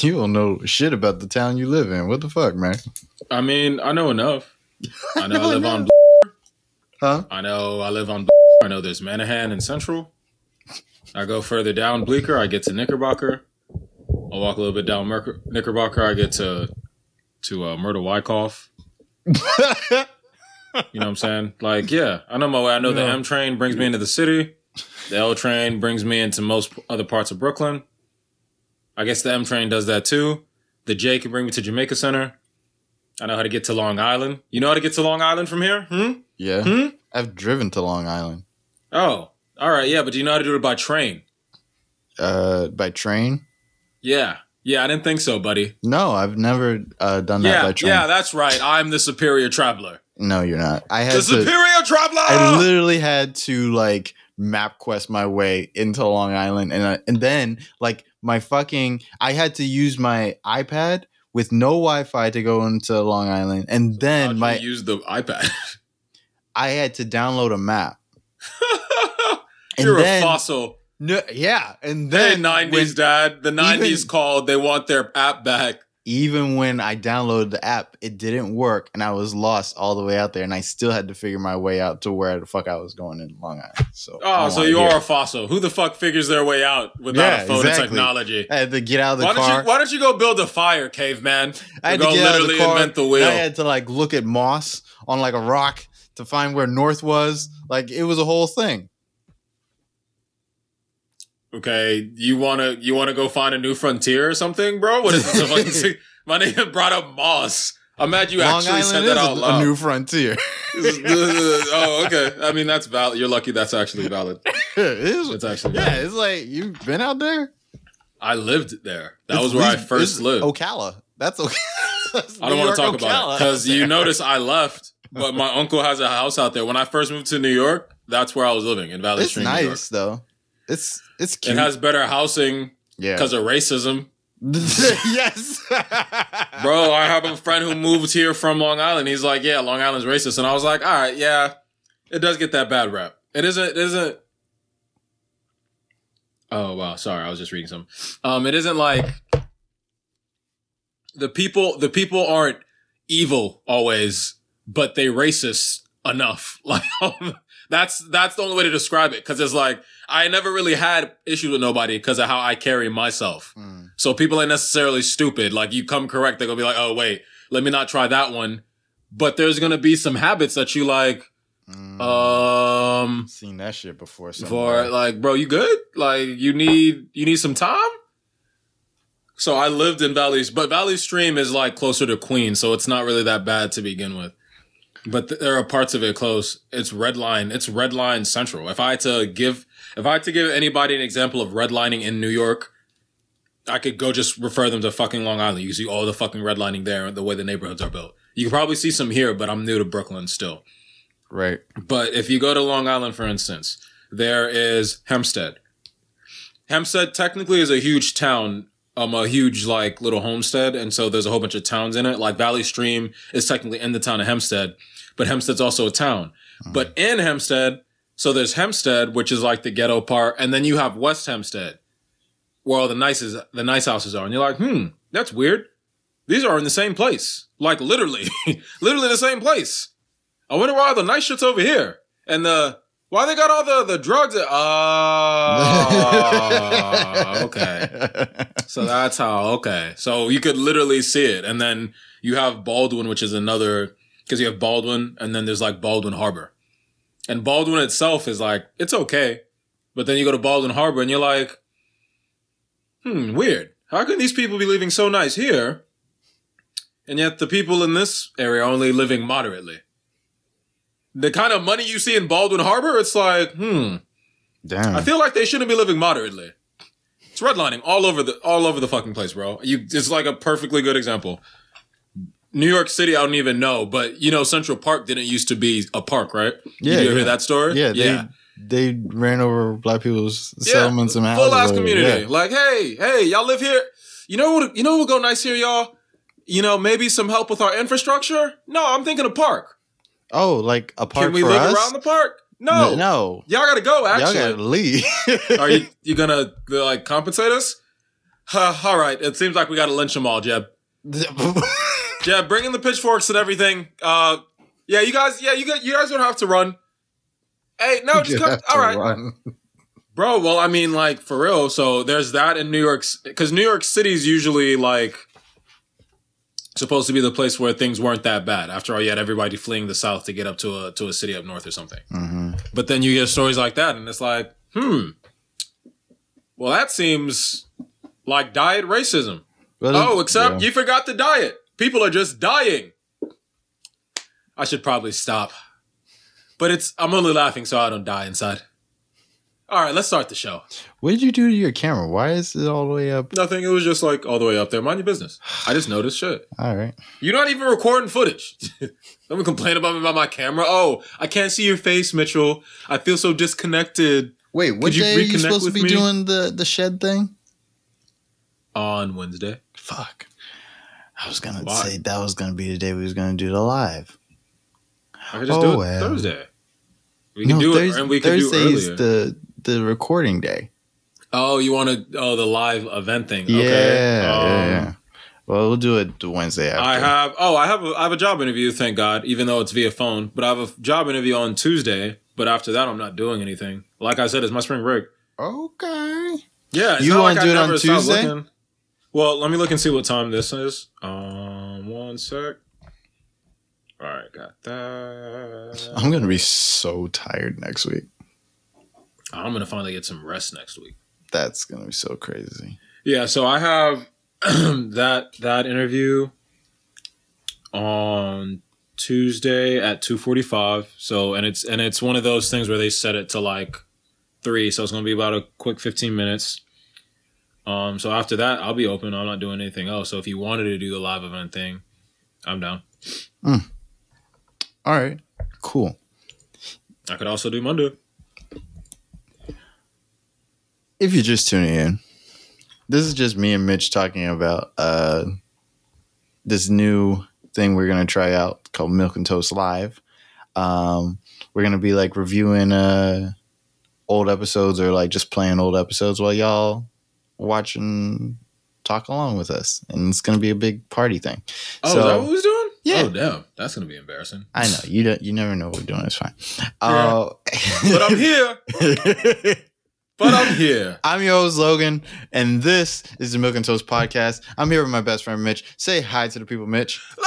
You don't know shit about the town you live in. What the fuck, man? I mean, I know enough. I know I live on. Huh? I know I live on. I know there's Menahan and Central. I go further down Bleecker. I get to Knickerbocker. I walk a little bit down Merc- Knickerbocker. I get to to uh, Myrtle Wyckoff. You know what I'm saying? Like, yeah, I know my way. I know the M train brings me into the city. The L train brings me into most other parts of Brooklyn. I guess the M train does that too. The J can bring me to Jamaica Center. I know how to get to Long Island. You know how to get to Long Island from here? Hmm? yeah. Hmm? I've driven to Long Island. Oh, all right. Yeah, but do you know how to do it by train? Uh, by train? Yeah. Yeah, I didn't think so, buddy. No, I've never uh, done that Yeah, by train. yeah, that's right. I'm the superior traveler. No, you're not. I had The to. superior traveler. I literally had to like MapQuest my way into Long Island, and I, and then like my fucking, I had to use my iPad with no Wi-Fi to go into Long Island, and How'd then you my use the iPad. I had to download a map. And You're then- a fossil. No, yeah, and Hey, then 90s, when- dad. The 90s even- called. They want their app back. Even when I downloaded the app, it didn't work, and I was lost all the way out there, and I still had to figure my way out to where the fuck I was going in Long Island. So, Oh, so you are a fossil. Who the fuck figures their way out without Yeah, a phone exactly. technology? I had to get out of the Why don't, car. you, why don't you go build a fire, caveman? I had to go get out of the literally car. invent the wheel. I had to like look at moss on like a rock to find where north was. Like it was a whole thing. Okay, you wanna you wanna go find a new frontier or something, bro? What is this? My nigga brought up Moss. I'm mad you Long actually said Island that is out a, loud. a new frontier. oh, okay. I mean, that's valid. You're lucky. That's actually valid. it is. It's actually yeah, it's like you've been out there. I lived there. That It's was where I first lived. Ocala. That's okay. I don't want to talk about it because you notice I left, but my uncle has a house out there. When I first moved to New York, that's where I was living in Valley it's Stream, nice though. It's it's It has better housing yeah. because of racism. yes, Bro, I have a friend who moved here from Long Island. He's like, yeah, Long Island's racist. And I was like, all right, yeah, it does get that bad rap. It isn't, it isn't. Oh, wow. Sorry. I was just reading some. Um, it isn't like the people, the people aren't evil always, but they racist enough. Like, that's, that's the only way to describe it. Cause it's like, I never really had issues with nobody because of how I carry myself. Mm. So people ain't necessarily stupid. Like you come correct, they're gonna be like, oh wait, let me not try that one. But there's gonna be some habits that you like, Mm. um, seen that shit before. for like, bro, you good? Like you need you need some time. So I lived in Valley's, but Valley Stream is like closer to Queens, so it's not really that bad to begin with. But th- there are parts of it close. It's red line. It's red line central. If I had to give, if I had to give anybody an example of redlining in New York, I could go just refer them to fucking Long Island. You see all the fucking redlining there, the way the neighborhoods are built. You can probably see some here, but I'm new to Brooklyn still. right. But if you go to Long Island, for instance, there is Hempstead. Hempstead technically is a huge town, um, a huge like little homestead, and so there's a whole bunch of towns in it. Like Valley Stream is technically in the town of Hempstead, but Hempstead's also a town. But in Hempstead, so there's Hempstead, which is like the ghetto part, and then you have West Hempstead, where all the nicest the nice houses are, and you're like, hmm, that's weird. These are in the same place, like literally, literally the same place. I wonder why the nice shit's over here, and the why they got all the the drugs. At, oh, okay. So that's how. Okay, so you could literally see it, and then you have Baldwin, which is another because you have Baldwin, and then there's like Baldwin Harbor, and Baldwin itself is like it's okay, but then you go to Baldwin Harbor, and you're like, hmm, weird. How can these people be living so nice here, and yet the people in this area are only living moderately? The kind of money you see in Baldwin Harbor, it's like, hmm. Damn. I feel like they shouldn't be living moderately. It's redlining all over the all over the fucking place, bro. You, it's like a perfectly good example. New York City, I don't even know, but you know, Central Park didn't used to be a park, right? Yeah, you yeah. hear that story? yeah, they they ran over black people's settlements and houses. full ass community. Yeah. Like, hey, hey, y'all live here. You know what? You know what would go nice here, y'all. You know, maybe some help with our infrastructure. No, I'm thinking a park. Oh, like a park Can we live us? around the park? No, no, no. y'all gotta go. Actually, Y'all gotta leave. are you you gonna like compensate us? Huh, all right. It seems like we got to lynch them all, Jeb. Jeb, bring in the pitchforks and everything. Uh, yeah, you guys. Yeah, you got. You guys don't have to run. Hey, no, just You come. All right, run. bro. Well, I mean, like for real. So there's that in New York, because New York City's usually like supposed to be the place where things weren't that bad. After all, you had everybody fleeing the south to get up to a to a city up north or something. Mhm. But then you get stories like that, and it's like, hmm. Well, that seems like diet racism. But Oh, except yeah. you forgot the diet. People are just dying. I should probably stop. But it's I'm only laughing so I don't die inside. All right, let's start the show. What did you do to your camera? Why is it all the way up? Nothing. It was just like all the way up there. Mind your business. I just noticed shit. All right. You're not even recording footage. Don't complain about me about my camera. Oh, I can't see your face, Mitchell. I feel so disconnected. Wait, what Could you day are you supposed to be me? doing the the shed thing? On Wednesday. Fuck. I was gonna Why? say that was gonna be the day we was gonna do the live. I could just Oh, do it well. Thursday. We can do it, and we can do earlier. the the recording day. Oh, you want to? Oh, the live event thing. Yeah, Okay. Um, yeah. Well, we'll do it Wednesday after. I have. Oh, I have. A, I have a job interview. Thank God, even though it's via phone. But I have a job interview on Tuesday. But after that, I'm not doing anything. Like I said, it's my spring break. Okay. Yeah, You not wanna like I do it on Tuesday? looking. Well, let me look and see what time this is. Um, one sec. All right, got that. I'm gonna be so tired next week. I'm gonna finally get some rest next week. That's gonna be so crazy. Yeah, so I have that that interview on Tuesday at two forty five. So and it's and it's one of those things where they set it to like three, so it's gonna be about a quick fifteen minutes. Um, so after that, I'll be open. I'm not doing anything else. So if you wanted to do the live event thing, I'm down. All right. Cool. I could also do Monday. If you're just tuning in, this is just me and Mitch talking about uh this new thing we're gonna try out called Milk and Toast Live. Um, we're gonna be like reviewing uh old episodes or like just playing old episodes while y'all watching talk along with us, and it's gonna be a big party thing. Oh, So- is that what was doing? Yeah. Oh, damn, that's gonna be embarrassing. I know you don't. You never know what we're doing. It's fine. Uh, But I'm here. But I'm here. I'm your host Logan, and this is the Milk and Toast podcast. I'm here with my best friend Mitch. Say hi to the people, Mitch.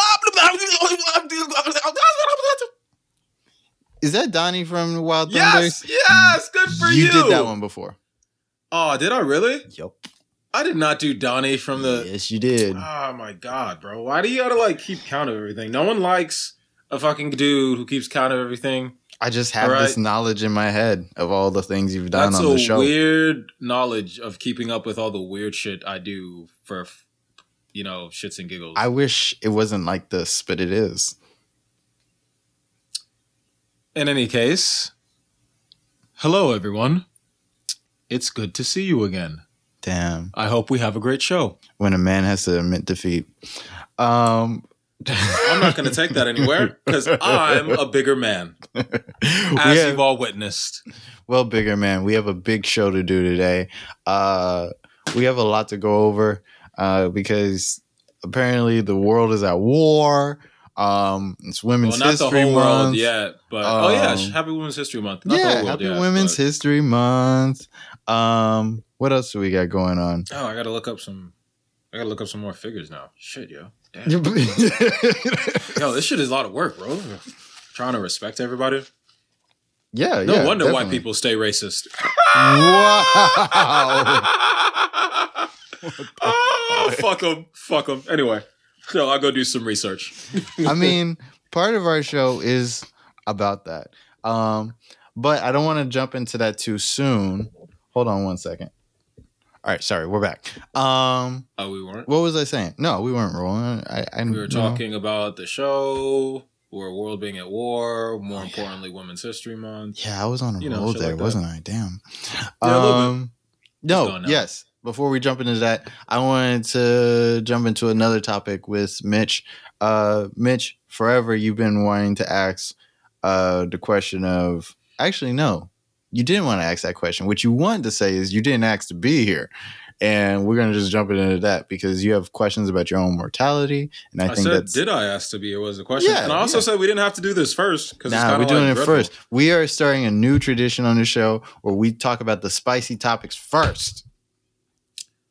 Is that Donnie from Wild Yes, Thunders? yes, good for you. You did that one before. Oh, did I really? Yup. I did not do Donnie from the. yes, you did. Oh my god, bro! Why do you gotta like keep count of everything? No one likes a fucking dude who keeps count of everything. I just have right. this knowledge in my head of all the things you've done That's on the show. weird knowledge of keeping up with all the weird shit I do for, you know, shits and giggles. I wish it wasn't like this, but it is. In any case, hello everyone. It's good to see you again. Damn. I hope we have a great show. When a man has to admit defeat. Um, I'm not going to take that anywhere because I'm a bigger man, as have- you've all witnessed. Well, bigger man, we have a big show to do today. Uh, we have a lot to go over uh, because apparently the world is at war. Um, it's Women's Well, not the History whole Month. world yet, but oh yeah, Um, Happy Women's History Month. Not the yeah, Happy yet, Women's but- History Month. Um, what else do we got going on? Oh, I gotta look up some. I gotta look up some more figures now. Shit, yo. Damn. Yo, this shit is a lot of work, bro. Trying to respect everybody. yeah. No wonder white definitely. people stay racist. Wow. oh, fuck them. Fuck them. Anyway, so I'll go do some research. I mean, part of our show is about that. Um, but I don't want to jump into that too soon. Hold on one second. All right, sorry, we're back. Um, oh, we weren't. what was I saying? No, we weren't rolling. I, I We were you know. talking about the show, or world being at war. More Oh, yeah. importantly, Women's History Month. Yeah, I was on a You roll shit there, like wasn't I? Damn. Yeah, um, no, yes. Before we jump into that, I wanted to jump into another topic with Mitch. Uh, Mitch, forever you've been wanting to ask uh, the question of actually no, you didn't want to ask that question. What you wanted to say is you didn't ask to be here, and we're gonna just jump into that because you have questions about your own mortality, and I, I, think said, did I ask to be here was the question. Yeah, and I also yeah. said we didn't have to do this first because nah, we're doing it first. We are starting a new tradition on the show where we talk about the spicy topics first.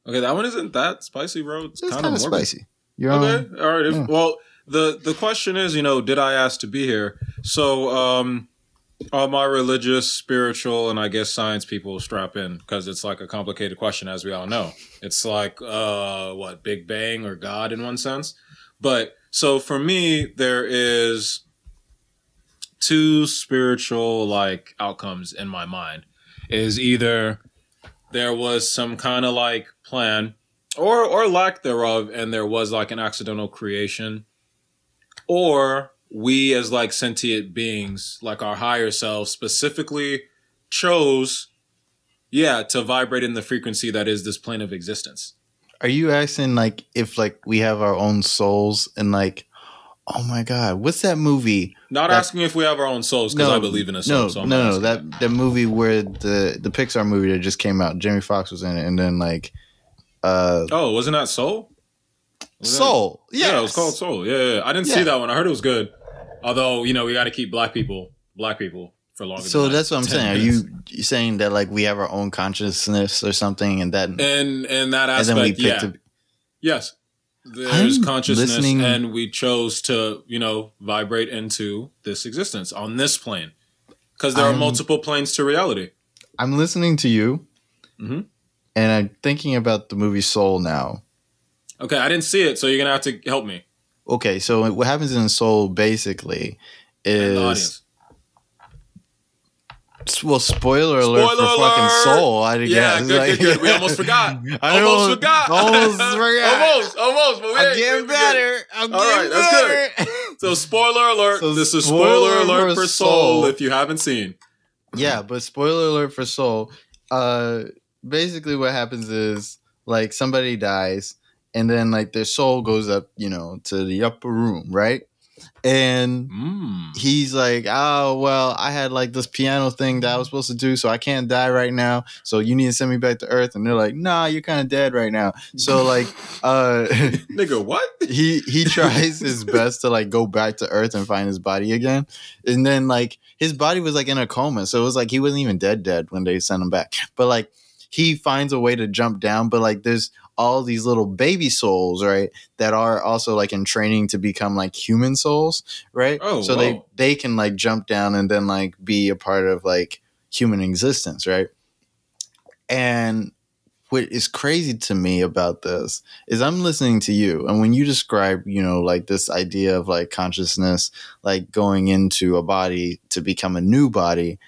Okay, that one isn't that spicy, bro. It's, It's kind of spicy. You're Okay, on. all right. If, yeah. Well, the the question is, you know, did I ask to be here? So, um, all my religious, spiritual, and I guess science people strap in because it's like a complicated question, as we all know. It's like, uh, what Big Bang or God in one sense, but so for me, there is two spiritual like outcomes in my mind. Is either there was some kind of like plan or or lack thereof and there was like an accidental creation or we as like sentient beings like our higher selves, specifically chose yeah to vibrate in the frequency that is this plane of existence Are you asking like if like we have our own souls and like, oh my god, what's that movie? not That- asking if we have our own souls because i believe in a soul No, so no, no. That that movie where the the Pixar movie that just came out, Jamie Foxx was in it, and then like, uh, oh wasn't that soul Was that- Soul. yeah it was called soul yeah, yeah, yeah. i didn't Yeah. see that one i heard it was good although you know we got to keep black people black people for longer So that's what I'm saying. Are minutes. you you saying that like we have our own consciousness or something, and that and and that and aspect pick yeah Yes. There's I'm consciousness, listening- and we chose to, you know, vibrate into this existence on this plane. Because there are I'm- multiple planes to reality. I'm listening to you, Mhm. and I'm thinking about the movie Soul now. Okay, I didn't see it, so you're going to have to help me. Okay, so what happens in Soul basically is well, spoiler alert Spoiler for fucking! Soul. I Yeah, guess. good, Like- good, good. We almost forgot. I almost forgot. Almost forgot. almost, almost. But we I'm getting good. better. I'm All getting right, that's better. So, spoiler alert. So this is spoiler spoiler alert for for Soul Soul. if you haven't seen. yeah, but spoiler alert for Soul. Uh, basically, what happens is like somebody dies, and then like their soul goes up, you know, to the upper room, right? And Mm. he's like, oh well, I had like this piano thing that I was supposed to do, so I can't die right now. So you need to send me back to Earth. And they're like, nah, you're kind of dead right now. So like, uh, Nigga, what? he he tries his best to like go back to Earth and find his body again, and then like his body was like in a coma, so it was like he wasn't even dead dead when they sent him back. But like he finds a way to jump down, but like there's all these little baby souls, right, that are also like in training to become like human souls, right? Oh, so they they can like jump down and then like be a part of like human existence, right? And what is crazy to me about this is I'm listening to you, and when you describe, you know, like this idea of like consciousness, like going into a body to become a new body,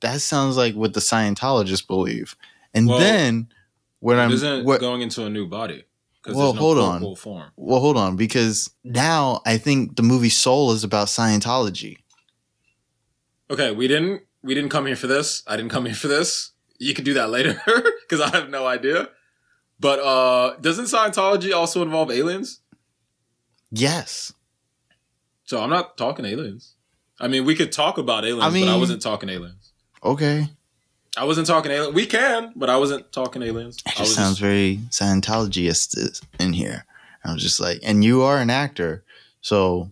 that sounds like what the Scientologists believe. And Well, then when I'm isn't what, going into a new body. Well, no hold on. Form. well, hold on, because now I think the movie Soul is about Scientology. Okay, we didn't we didn't come here for this. I didn't come here for this. You can do that later because I have no idea. But uh doesn't Scientology also involve aliens? Yes. So I'm not talking aliens. I mean, we could talk about aliens, I but I wasn't talking aliens. Okay. I wasn't talking aliens. We can, but I wasn't talking aliens. It just sounds very Scientologist in here. I was just like, and you are an actor, so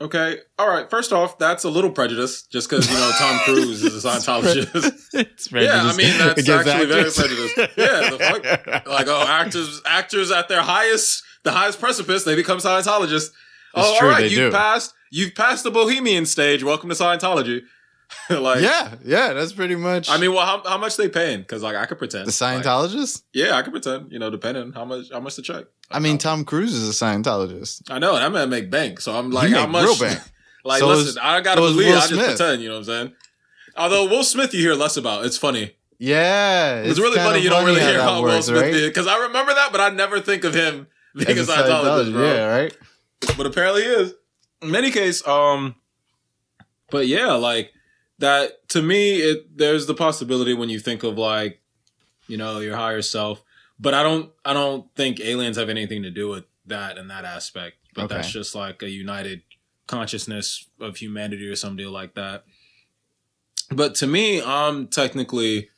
okay. All right. First off, that's a little prejudice, just because you know Tom Cruise is a Scientologist. it's Yeah, I mean, that's against actually very prejudiced. Yeah, the fuck? like oh actors actors at their highest the highest precipice they become scientologists oh true, all right they you've do. passed you've passed the bohemian stage welcome to scientology like yeah, yeah, that's pretty much. i mean well how, how much they paying because like i could pretend the Like, Scientologist. yeah i could pretend you know depending how much how much to check I mean, Tom Cruise is a Scientologist. i know and i'm gonna make bank so i'm like He how make much real bank. like So listen is- i gotta so believe i just pretend you know what i'm saying although will smith you hear less about it's funny Yeah, it's, really funny you don't really hear how Will Smith right? because I remember that, but I never think of him being As a a Scientologist, bro. yeah, right. But apparently he is. In any case, um, but yeah, like that to me, it there's the possibility when you think of like, you know, your higher self. But I don't, I don't think aliens have anything to do with that and that aspect. But Okay. that's just like a united consciousness of humanity or some deal like that. But to me, I'm technically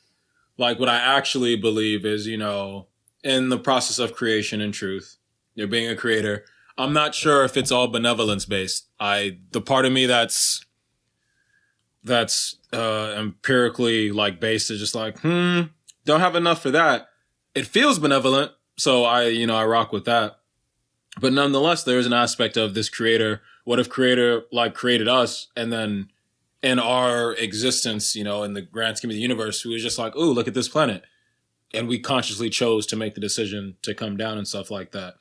like what I actually believe is, you know, in the process of creation and truth. You're being a creator. I'm not sure if it's all benevolence based. I the part of me that's that's uh empirically like based is just like, hmm, don't have enough for that. It feels benevolent, so I, you know, I rock with that. But nonetheless, there is an aspect of this creator. What if creator like created us and then in our existence, you know, in the grand scheme of the universe, we just like, oh, look at this planet. And we consciously chose to make the decision to come down and stuff like that.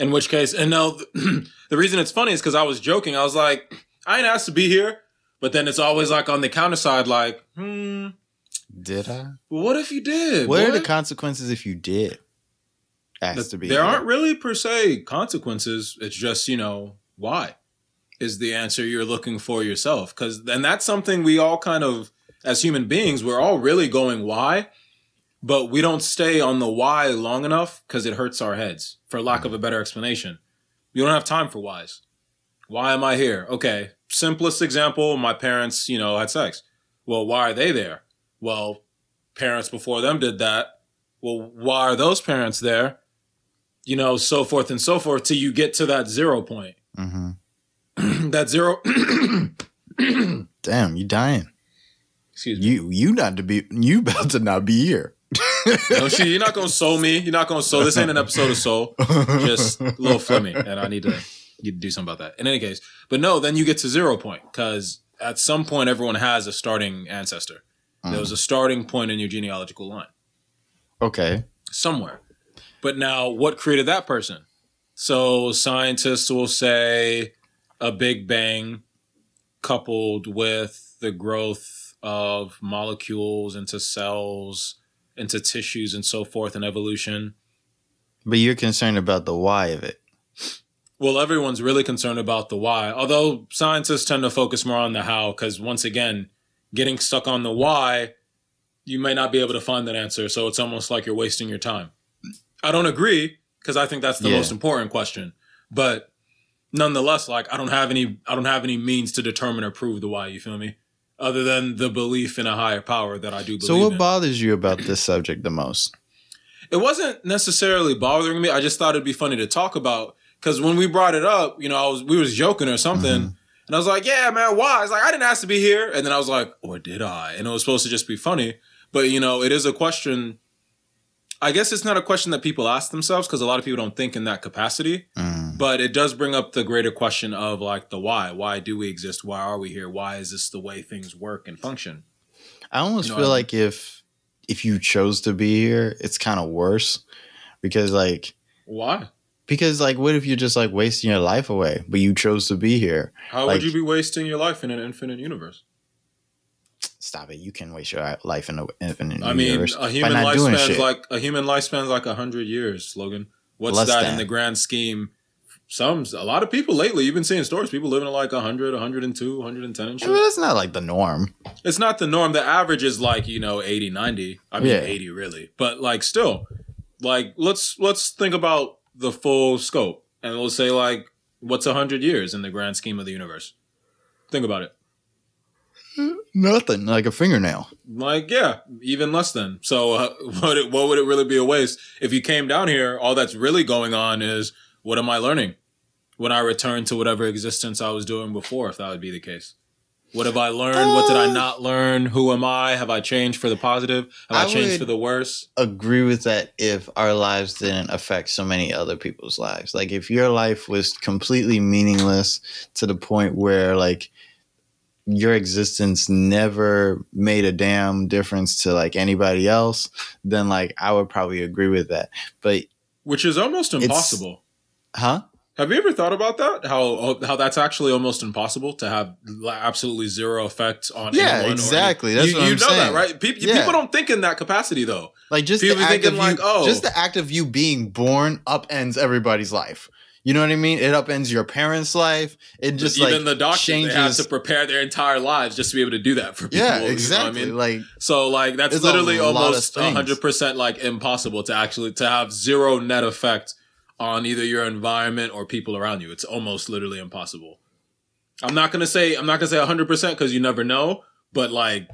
In which case, and now the reason it's funny is because I was joking. I was like, I ain't asked to be here. But then it's always like on the counter side, like, hmm, Did I? what if you did? What are the consequences if you did ask to be? there here? aren't really per se consequences. It's just, you know, why is the answer you're looking for yourself. Cause and that's something we all kind of as human beings, we're all really going why, but we don't stay on the why long enough because it hurts our heads, for lack of a better explanation. We don't have time for whys. Why am I here? Okay. Simplest example, my parents, you know, had sex. Well, why are they there? Well, parents before them did that. Well, why are those parents there? You know, so forth and so forth till you get to that zero point. Mhm. that zero Damn, you dying. excuse me. You you not to be you about to not be here. No shit, you're not gonna soul me. You're not gonna soul. This ain't an episode of soul. Just a little flimmy, and I need to to do something about that. In any case, but no, then you get to zero point because at some point everyone has a starting ancestor. There was a mm. starting point in your genealogical line okay. somewhere. But now, what created that person? So scientists will say a big bang coupled with the growth of molecules into cells, into tissues, and so forth, and evolution. But you're concerned about the why of it. Well, everyone's really concerned about the why, although scientists tend to focus more on the how, because once again, getting stuck on the why, you may not be able to find that answer. So it's almost like you're wasting your time. I don't agree, because I think that's the Yeah. most important question. But nonetheless, like I don't have any I don't have any means to determine or prove the why, you feel me? Other than the belief in a higher power that I do believe So what in. bothers you about this subject the most? it wasn't necessarily bothering me. I just thought it'd be funny to talk about because when we brought it up, you know, I was we was joking or something, Mhm. and I was like, "Yeah, man, why?" It's like I didn't ask to be here, and then I was like, "Or did I?" And it was supposed to just be funny, but you know, it is a question. I guess it's not a question that people ask themselves because a lot of people don't think in that capacity. Mm. But it does bring up the greater question of like the why. Why do we exist? Why are we here? Why is this the way things work and function? I almost You know feel I like if if you chose to be here, it's kind of worse because like Why? Because like what if you're just like wasting your life away, but you chose to be here? How Like- would you be wasting your life in an infinite universe? Stop it! You can waste your life in an infinite universe. I mean, universe a human not doing lifespan's like a human lifespan's like a hundred years, Logan. What's Less that than. in the grand scheme? Some a lot of people lately, you've been seeing stories, people living like 100, 102, 110 and I mean, shit. that's not like the norm. It's not the norm. The average is like, you know, 80, 90. I mean Yeah. 80 really. But like still, like let's let's think about the full scope. And we'll say like what's a hundred years in the grand scheme of the universe? Think about it. Nothing like a fingernail. Like, yeah, even less than. So, uh, what, it, what would it really be a waste? If you came down here, all that's really going on is what am I learning when I return to whatever existence I was doing before, if that would be the case? What have I learned? What did I Uh, not learn? Who am I? Have I changed for the positive? Have I, I changed for the worse? Agree with that if our lives didn't affect so many other people's lives. Like if your life was completely meaningless to the point where like your existence never made a damn difference to like anybody else, then like I would probably agree with that. But Which is almost impossible. huh? Have you ever thought about that? How how that's actually almost impossible to have absolutely zero effect on Yeah, anyone or exactly. That's you, what you I'm know saying. that, right? People, Yeah. people don't think in that capacity though. Like just People the act thinking of like, you, oh. just the act of you being born upends everybody's life. You know what I mean? It upends your parents' life. It just even like the doctors changes. they have to prepare their entire lives just to be able to do that for people. yeah, you know I exactly. mean? Like So like that's literally almost hundred percent like impossible to actually to have zero net effect on either your environment or people around you. It's almost literally impossible. I'm not gonna say I'm not gonna say hundred percent because you never know, but like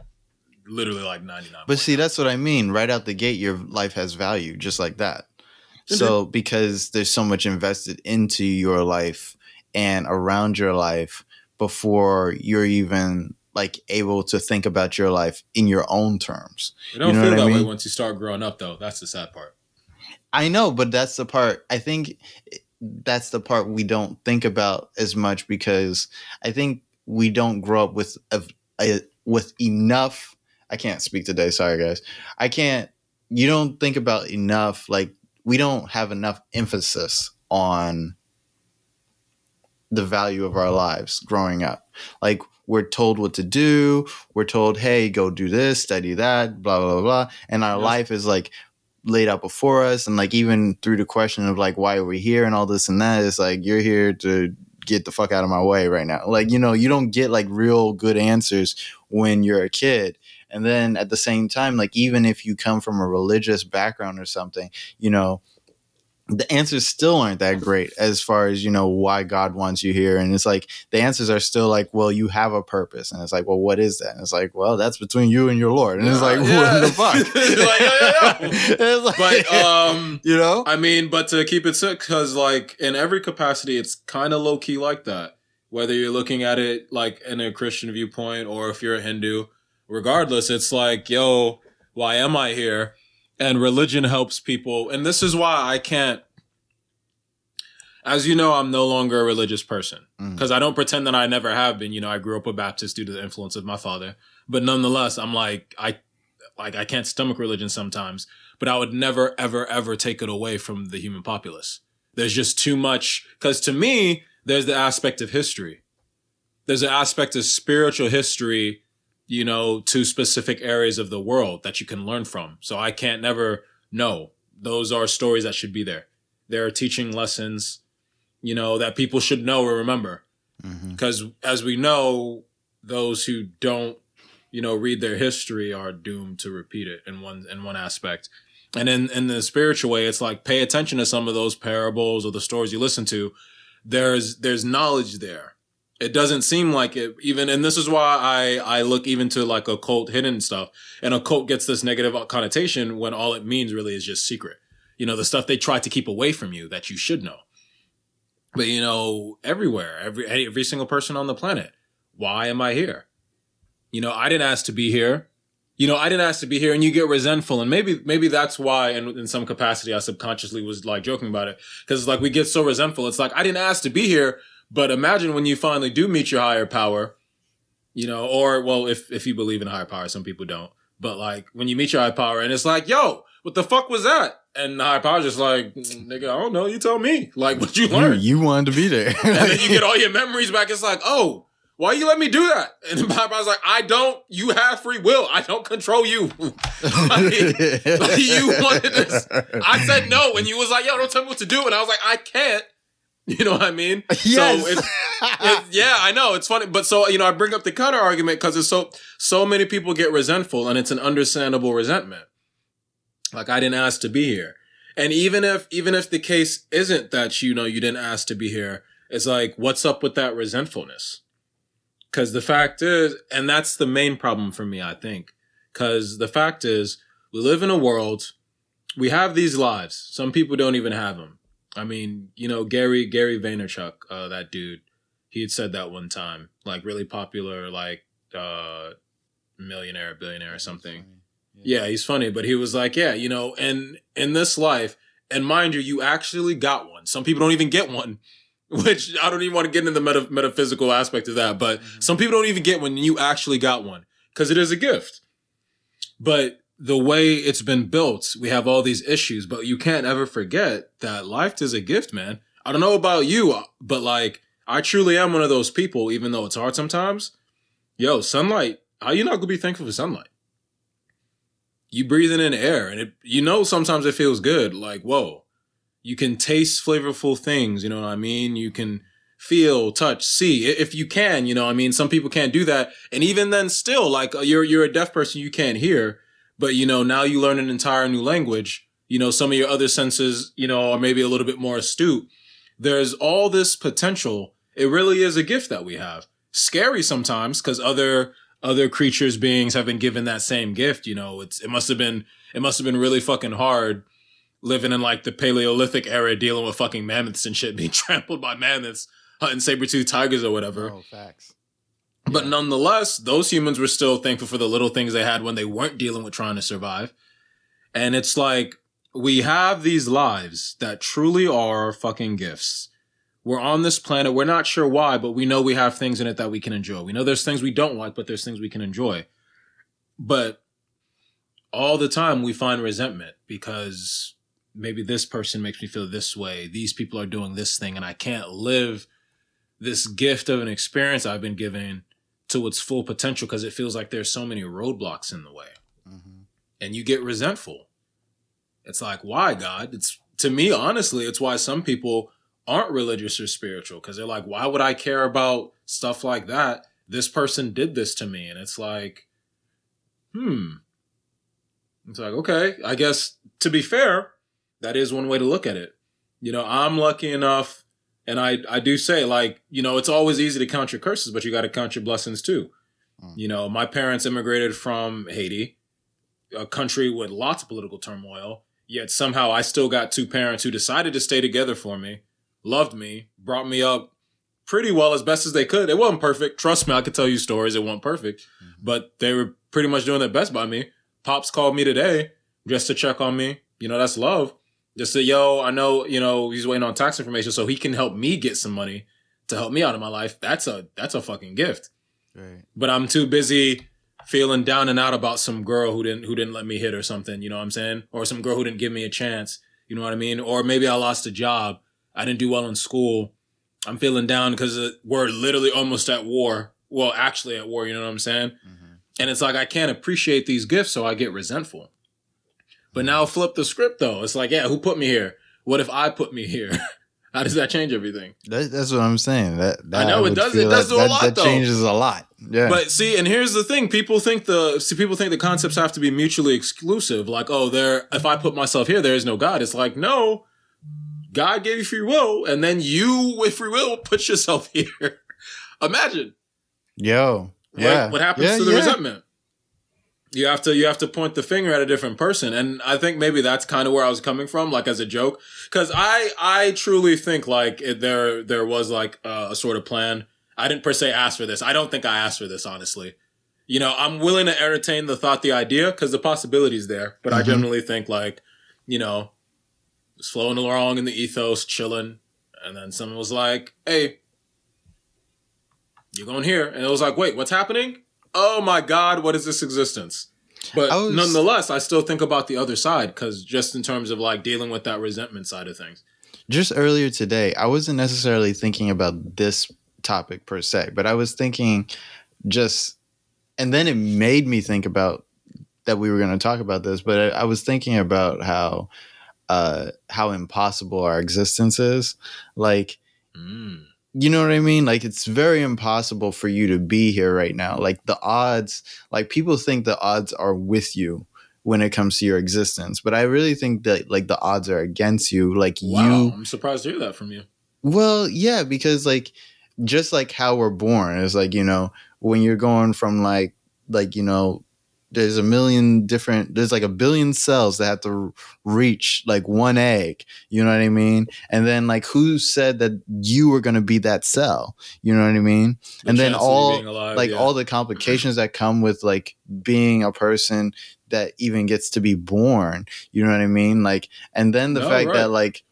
literally like ninety nine. But see, that's what I mean. Right out the gate, your life has value, just like that. Mm-hmm. So because there's so much invested into your life and around your life before you're even like able to think about your life in your own terms. You don't You know feel what I that way once you start growing up, though. That's the sad part. I know, but that's the part I think eh, that's the part we don't think about as much because I think we don't grow up with a, a, eh, with enough. I can't speak today. Sorry, guys. I can't. You don't think about enough. Like we don't have enough emphasis on the value of our lives growing up. Like we're told what to do. We're told, hey, go do this, study that, blah blah blah, blah. and our Yes. life is like laid out before us and like even through the question of like why are we here and all this and that it's like you're here to get the fuck out of my way right now. Like you know you don't get like real good answers when you're a kid. And then at the same time like even if you come from a religious background or something you know the answers still aren't that great as far as you know why god wants you here. And it's like the answers are still like well you have a purpose. And it's like well what is that? And it's like well that's between you and your lord. And it's like Yeah. what the fuck? Like, yeah, yeah, like- But um, you know? I mean, but to keep it sick, because like in every capacity, it's kind of low key like that. Whether you're looking at it like in a Christian viewpoint or if you're a Hindu, regardless, it's like, yo, why am I here? And religion helps people, and this is why I can't. As you know, I'm no longer a religious person Mm. because I don't pretend that I never have been. You know, I grew up a Baptist due to the influence of my father, but nonetheless, I'm like I, like I can't stomach religion sometimes but I would never, ever, ever take it away from the human populace. There's just too much, because to me, there's the aspect of history. There's an aspect of spiritual history, you know, to specific areas of the world that you can learn from. So I can't never know. Those are stories that should be there. There are teaching lessons, you know, that people should know or remember mm-hmm. because as we know those who don't you know read their history are doomed to repeat it in one in one aspect and in in the spiritual way it's like pay attention to some of those parables or the stories you listen to there's there's knowledge there it doesn't seem like it even and this is why i i look even to like occult hidden stuff and occult gets this negative connotation when all it means really is just secret. You know the stuff they try to keep away from you that you should know. But you know everywhere every every single person on the planet why am i here? You know i didn't ask to be here. You know i didn't ask to be here and you get resentful and maybe maybe that's why in, in some capacity i subconsciously was like joking about it because it's like we get so resentful it's like i didn't ask to be here but imagine when you finally do meet your higher power you know or well if if you believe in a higher power some people don't but like when you meet your higher power and it's like yo what the fuck was that and the higher power's just like mm, nigga i don't know you tell me like what you you, learned you wanted to be there and then you get all your memories back. It's like, oh, why you let me do that? And I was like, I don't. You have free will. I don't control you. like, you wanted this. I said no, and you was like, yo, don't tell me what to do. And I was like, I can't. You know what I mean? yes. So it's, it, yeah, I know it's funny, but so you know, I bring up the counter argument because it's so so many people get resentful, and it's an understandable resentment. Like I didn't ask to be here, and even if even if the case isn't that you know you didn't ask to be here, it's like what's up with that resentfulness? Because the fact is, and that's the main problem for me, I think. Because the fact is, we live in a world, we have these lives. Some people don't even have them. I mean, you know, Gary Gary Vaynerchuk, uh, that dude, he had said that one time, like really popular, like uh, millionaire, billionaire, or something. Yeah, he's funny, but he was like, yeah, you know, and in this life, and mind you, you actually got one. Some people don't even get one, which I don't even want to get into the meta- metaphysical aspect of that, but Mhm. some people don't even get one, and you actually got one because it is a gift. But the way it's been built, we have all these issues, but you can't ever forget that life is a gift, man. I don't know about you, but like, I truly am one of those people, even though it's hard sometimes. Yo, sunlight, how you not gonna be thankful for sunlight? You breathing in air, and it, you know sometimes it feels good. Like, whoa, you can taste flavorful things. You know what I mean? You can feel, touch, see. If you can, you know, I mean, some people can't do that, and even then, still, like uh, you're you're a deaf person, you can't hear, but you know now you learn an entire new language. You know, some of your other senses, you know, are maybe a little bit more astute. There's all this potential. It really is a gift that we have. Scary sometimes because other other creatures, beings have been given that same gift. You know, it's it must have been it must have been really fucking hard living in like the Paleolithic era, dealing with fucking mammoths and shit, being trampled by mammoths, hunting saber-toothed tigers or whatever. Oh, facts. But nonetheless, those humans were still thankful for the little things they had when they weren't dealing with trying to survive. And it's like we have these lives that truly are fucking gifts. We're on this planet. We're not sure why, but we know we have things in it that we can enjoy. We know there's things we don't like, but there's things we can enjoy. But all the time we find resentment because maybe this person makes me feel this way. These people are doing this thing, and I can't live this gift of an experience I've been given to its full potential because it feels like there's so many roadblocks in the way. Mhm. And you get resentful. It's like, why, God? It's to me, honestly, it's why some people aren't religious or spiritual because they're like, why would I care about stuff like that? This person did this to me. And it's like, hmm. It's like, okay, I guess to be fair, that is one way to look at it. You know, I'm lucky enough, and I, I do say, like, you know, it's always easy to count your curses, but you got to count your blessings too. Mm. You know, my parents immigrated from Haiti, a country with lots of political turmoil, yet somehow I still got two parents who decided to stay together for me, loved me, brought me up pretty well as best as they could. It wasn't perfect. Trust me, I could tell you stories. It wasn't perfect, Mhm. but they were pretty much doing their best by me. Pops called me today just to check on me. You know, that's love. Just say, yo, I know, you know, he's waiting on tax information so he can help me get some money to help me out in my life. That's a that's a fucking gift. Right. But I'm too busy feeling down and out about some girl who didn't who didn't let me hit or something, you know what I'm saying? Or some girl who didn't give me a chance, you know what I mean? Or maybe I lost a job. I didn't do well in school. I'm feeling down because we're literally almost at war. Well, actually at war, you know what I'm saying? Mhm. And it's like I can't appreciate these gifts, so I get resentful. But now flip the script though. It's like, yeah, who put me here? What if I put me here? How does that change everything? That, that's what I'm saying. That, that I know, it does- it does that- a that- lot, That though. changes a lot. Yeah. But see, and here's the thing: people think the see, people think the concepts have to be mutually exclusive. Like, oh, there. If I put myself here, there is no God. It's like, no, God gave you free will, and then you, with free will, put yourself here. Imagine Yo. what, Yeah. what happens Yeah, to the yeah. resentment. You have to you have to point the finger at a different person, and I think maybe that's kind of where I was coming from, like as a joke, because I I truly think like it, there there was like a, a sort of plan. I didn't per se ask for this. I don't think I asked for this, honestly. You know, I'm willing to entertain the thought, the idea, because the possibility's there. But I Mhm. generally think like, you know, flowing along in the ethos, chilling, and then someone was like, "Hey, you're going here," and it was like, "Wait, what's happening?" Oh my God, what is this existence? But was- nonetheless, I still think about the other side because just in terms of like dealing with that resentment side of things. just earlier today, I wasn't necessarily thinking about this topic per se, but I was thinking just, and then it made me think about that we were going to talk about this, but I, I was thinking about how, uh, how impossible our existence is. Like, Mm. You know what I mean? Like, it's very impossible for you to be here right now. Like, the odds, like, people think the odds are with you when it comes to your existence, but I really think that, like, the odds are against you. Like, Wow, you I'm surprised to hear that from you. well, yeah, because like just like how we're born is like, you know, when you're going from like like, you know, there's a million different there's like a billion cells that have to reach like one egg, you know what I mean? And then like who said that you were going to be that cell? You know what I mean? The And then chance of you all- alive, like yeah. all the complications that come with like being a person that even gets to be born you know what i mean like and then the No, fact right. that like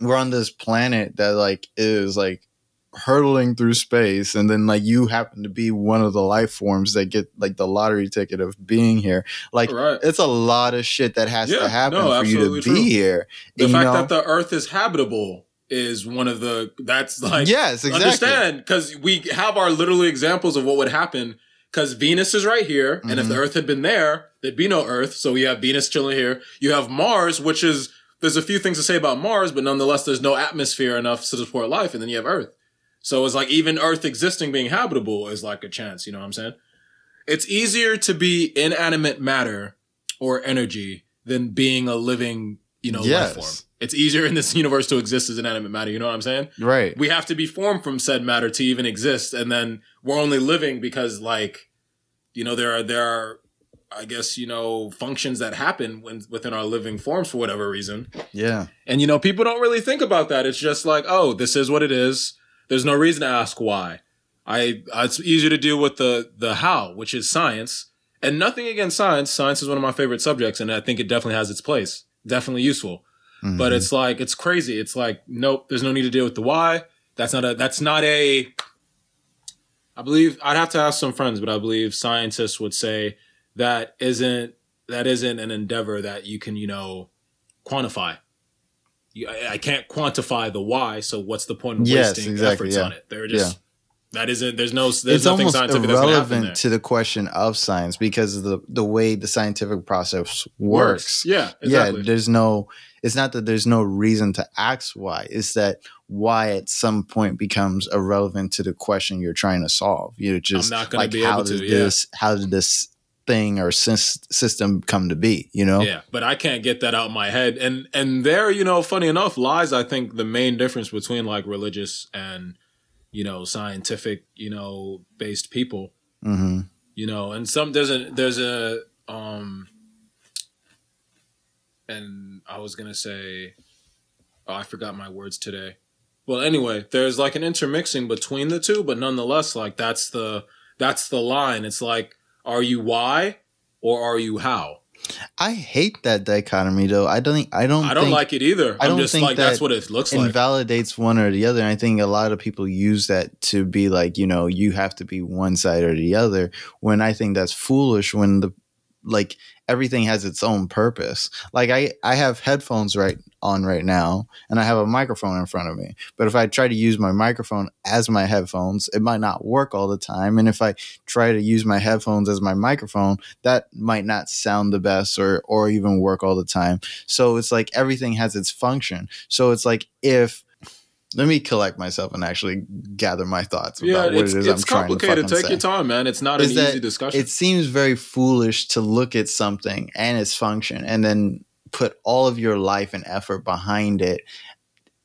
we're on this planet that like is like hurtling through space and then like you happen to be one of the life forms that get like the lottery ticket of being here like right. it's a lot of shit that has Yeah, to happen no, for you to be here the fact know? that the Earth is habitable is one of the that's like yes exactly understand because we have our literally examples of what would happen because Venus is right here, and if the mm-hmm. Earth had been there, there'd be no Earth. So we have Venus chilling here. You have Mars, which is there's a few things to say about Mars, but nonetheless, there's no atmosphere enough to support life, and then you have Earth. So it's like even Earth existing being habitable is like a chance. You know what I'm saying? It's easier to be inanimate matter or energy than being a living, you know, Yes. life form. It's easier in this universe to exist as inanimate matter. You know what I'm saying? right we have to be formed from said matter to even exist and then we're only living because like you know there are there are I guess you know functions that happen when within our living forms for whatever reason. Yeah. And you know, people don't really think about that. It's just like, oh, this is what it is. There's no reason to ask why. I it's easier to deal with the the how, which is science. And nothing against science. Science is one of my favorite subjects, and I think it definitely has its place. Definitely useful. Mhm. But it's like it's crazy. It's like, nope, there's no need to deal with the why. That's not a that's not a I believe I'd have to ask some friends, but I believe scientists would say that isn't that isn't an endeavor that you can, you know, quantify. I, can't quantify the why, so what's the point of Yes, wasting exactly, efforts yeah. on it? They're just that isn't there's no there's it's nothing scientific that's gonna there. irrelevant to the question of science because of the the way the scientific process works. Yeah, exactly. Yeah, there's no. It's not that there's no reason to ask why. It's that why at some point becomes irrelevant to the question you're trying to solve. You're just not gonna like, be how able to, did yeah. this? How did this thing or system come to be? You know? Yeah, but I can't get that out of my head. And and there, you know, funny enough, lies I think the main difference between like religious and you know scientific, you know, based people. hmm You know, and some there's a there's a um and I was gonna say oh I forgot my words today. Well anyway, there's like an intermixing between the two, but nonetheless, like that's the that's the line. It's like, are you why or are you how? I hate that dichotomy though. I don't think I don't. I don't think like it either. I I'm don't just think like that's that what it looks like. invalidates one or the other. And I think a lot of people use that to be like, you know, you have to be one side or the other. When I think that's foolish. When the like everything has its own purpose. Like I I have headphones right on right now, and I have a microphone in front of me. But if I try to use my microphone as my headphones, it might not work all the time. And if I try to use my headphones as my microphone, that might not sound the best or or even work all the time. So it's like everything has its function. So it's like if let me collect myself and actually gather my thoughts about yeah, what it's it is I'm trying to complicated. fucking Take say. your time, man. It's not Is an easy discussion. It seems very foolish to look at something and its function and then put all of your life and effort behind it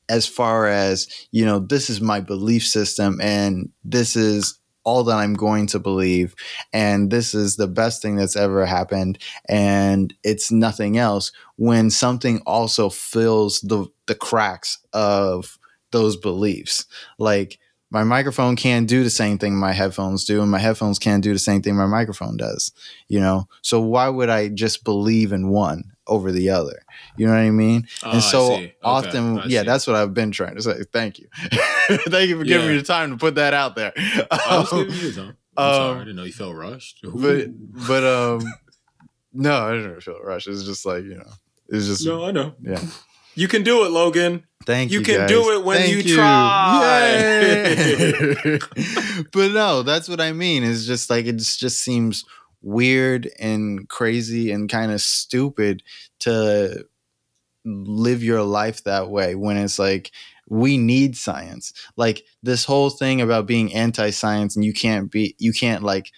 as far as, you know, this is my belief system and this is all that I'm going to believe and this is the best thing that's ever happened and it's nothing else when something also fills the the cracks of those beliefs. Like my microphone can't do the same thing my headphones do and my headphones can't do the same thing my microphone does you know? So why would i just believe in one over the other you know what i mean Oh, and so. Okay, often yeah that's what i've been trying to say thank you thank you for giving Yeah. me the time to put that out there I was giving you. I'm Um, sorry, I didn't know you felt rushed. but but um no i didn't feel rushed it's just like you know it's just no, I know. yeah You can do it, Logan. Thank you. You can guys. do it when Thank you try. But no, that's what I mean. It's just like it just seems weird and crazy and kind of stupid to live your life that way when it's like we need science. Like this whole thing about being anti-science and you can't be you can't like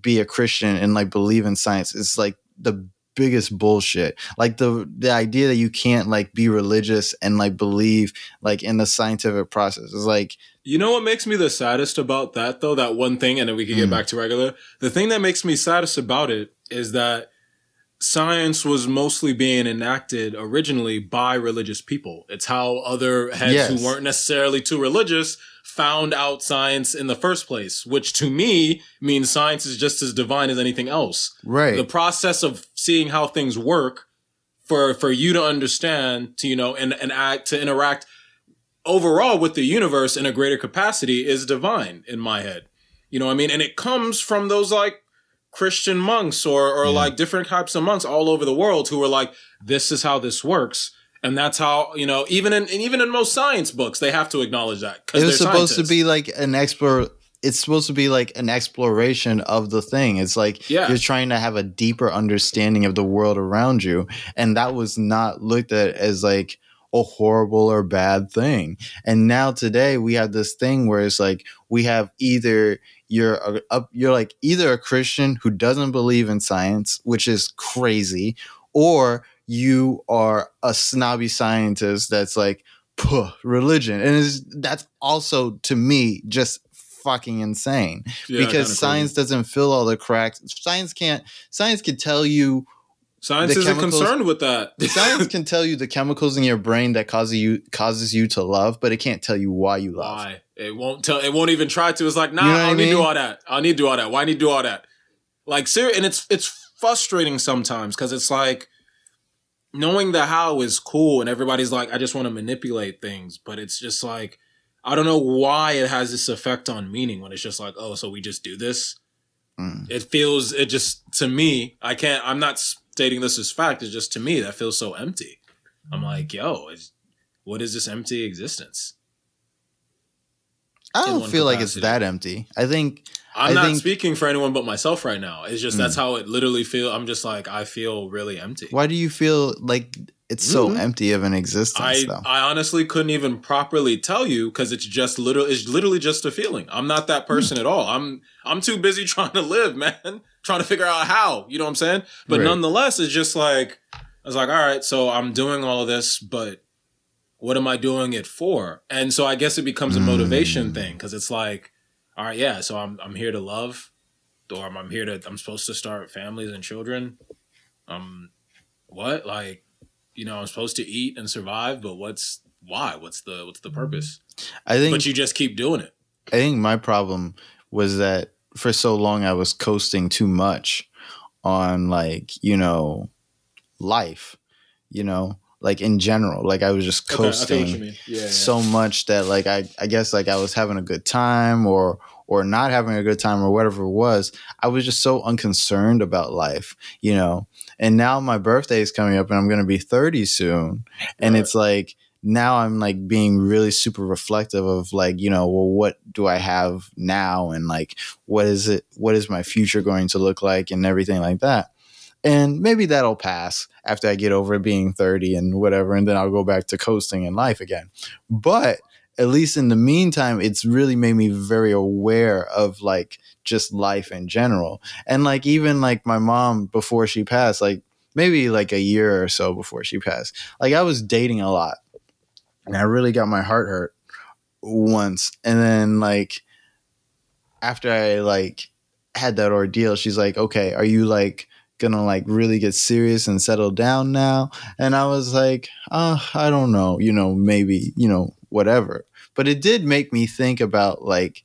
be a Christian and like believe in science is like the biggest bullshit. Like the the idea that you can't like be religious and like believe like in the scientific process is like You know what makes me the saddest about that though? That one thing, and then we can get Mm. back to regular. The thing that makes me saddest about it is that science was mostly being enacted originally by religious people. It's how other heads Yes. who weren't necessarily too religious found out science in the first place, which to me means science is just as divine as anything else. right. The process of seeing how things work for for you to understand, to you know, and and act to interact overall with the universe in a greater capacity is divine in my head. You know what I mean? And it comes from those like Christian monks or or Yeah. like different types of monks all over the world who are like, this is how this works. And that's how, you know, even in and even in most science books, they have to acknowledge that. it was supposed to be like an explore it's supposed to be like an exploration of the thing. It's like Yeah. you're trying to have a deeper understanding of the world around you. And that was not looked at as like a horrible or bad thing. And now today we have this thing where it's like we have either you're a, a, you're like either a Christian who doesn't believe in science, which is crazy, or you are a snobby scientist that's like Puh, religion and that's also to me just fucking insane Yeah, because crazy. science doesn't fill all the cracks. Science can't. Science can tell you. science isn't concerned with that. Science can tell you the chemicals in your brain that causes you causes you to love, but it can't tell you why you love. Why? It won't tell. It won't even try to. It's like, nah, You know I don't need to do all that. I need to do all that. Why I need to do all that? Like, ser- and it's it's frustrating sometimes because it's like knowing the how is cool, and everybody's like, I just want to manipulate things, but it's just like I don't know why it has this effect on meaning when it's just like, oh, so we just do this. Mm. It feels it just to me. I can't. I'm not stating this as fact. It's just to me that feels so empty. I'm like, yo, it's, what is this empty existence? I don't feel like it's that empty. I think I'm I not think- speaking for anyone but myself right now. It's just that's Mm. how it literally feel. I'm just like I feel really empty. Why do you feel like it's so Mhm. empty of an existence I though? I honestly couldn't even properly tell you because it's just little. It's literally just a feeling. I'm not that person at all. I'm I'm too busy trying to live, man. Trying to figure out how. You know what I'm saying? But Right. nonetheless, it's just like I was like, all right, so I'm doing all of this, but what am I doing it for? And so I guess it becomes a motivation Mm. thing because it's like, all right, yeah, so I'm I'm here to love, or I'm, I'm here to I'm supposed to start families and children. Um, what like, you know, I'm supposed to eat and survive, but what's why? What's the what's the purpose? I think But you just keep doing it. I think my problem was that for so long I was coasting too much on like, you know, life, you know, like in general. Like I was just coasting mean. Yeah, so much that like I, I guess like I was having a good time or or not having a good time or whatever it was. I was just so unconcerned about life, you know. And now my birthday is coming up and I'm gonna be 30 soon. And Right. it's like now I'm like being really super reflective of like, you know, well, what do I have now? And like, what is it? What is my future going to look like and everything like that? And maybe that'll pass after I get over being 30 and whatever. And then I'll go back to coasting in life again. But at least in the meantime, it's really made me very aware of like just life in general. And like, even like my mom before she passed, like maybe like a year or so before she passed, like I was dating a lot and I really got my heart hurt once. And then like after I like had that ordeal, she's like, "Okay, are you like gonna like really get serious and settle down now?" And I was like, "Uh, I don't know, you know, maybe, you know, whatever." But it did make me think about like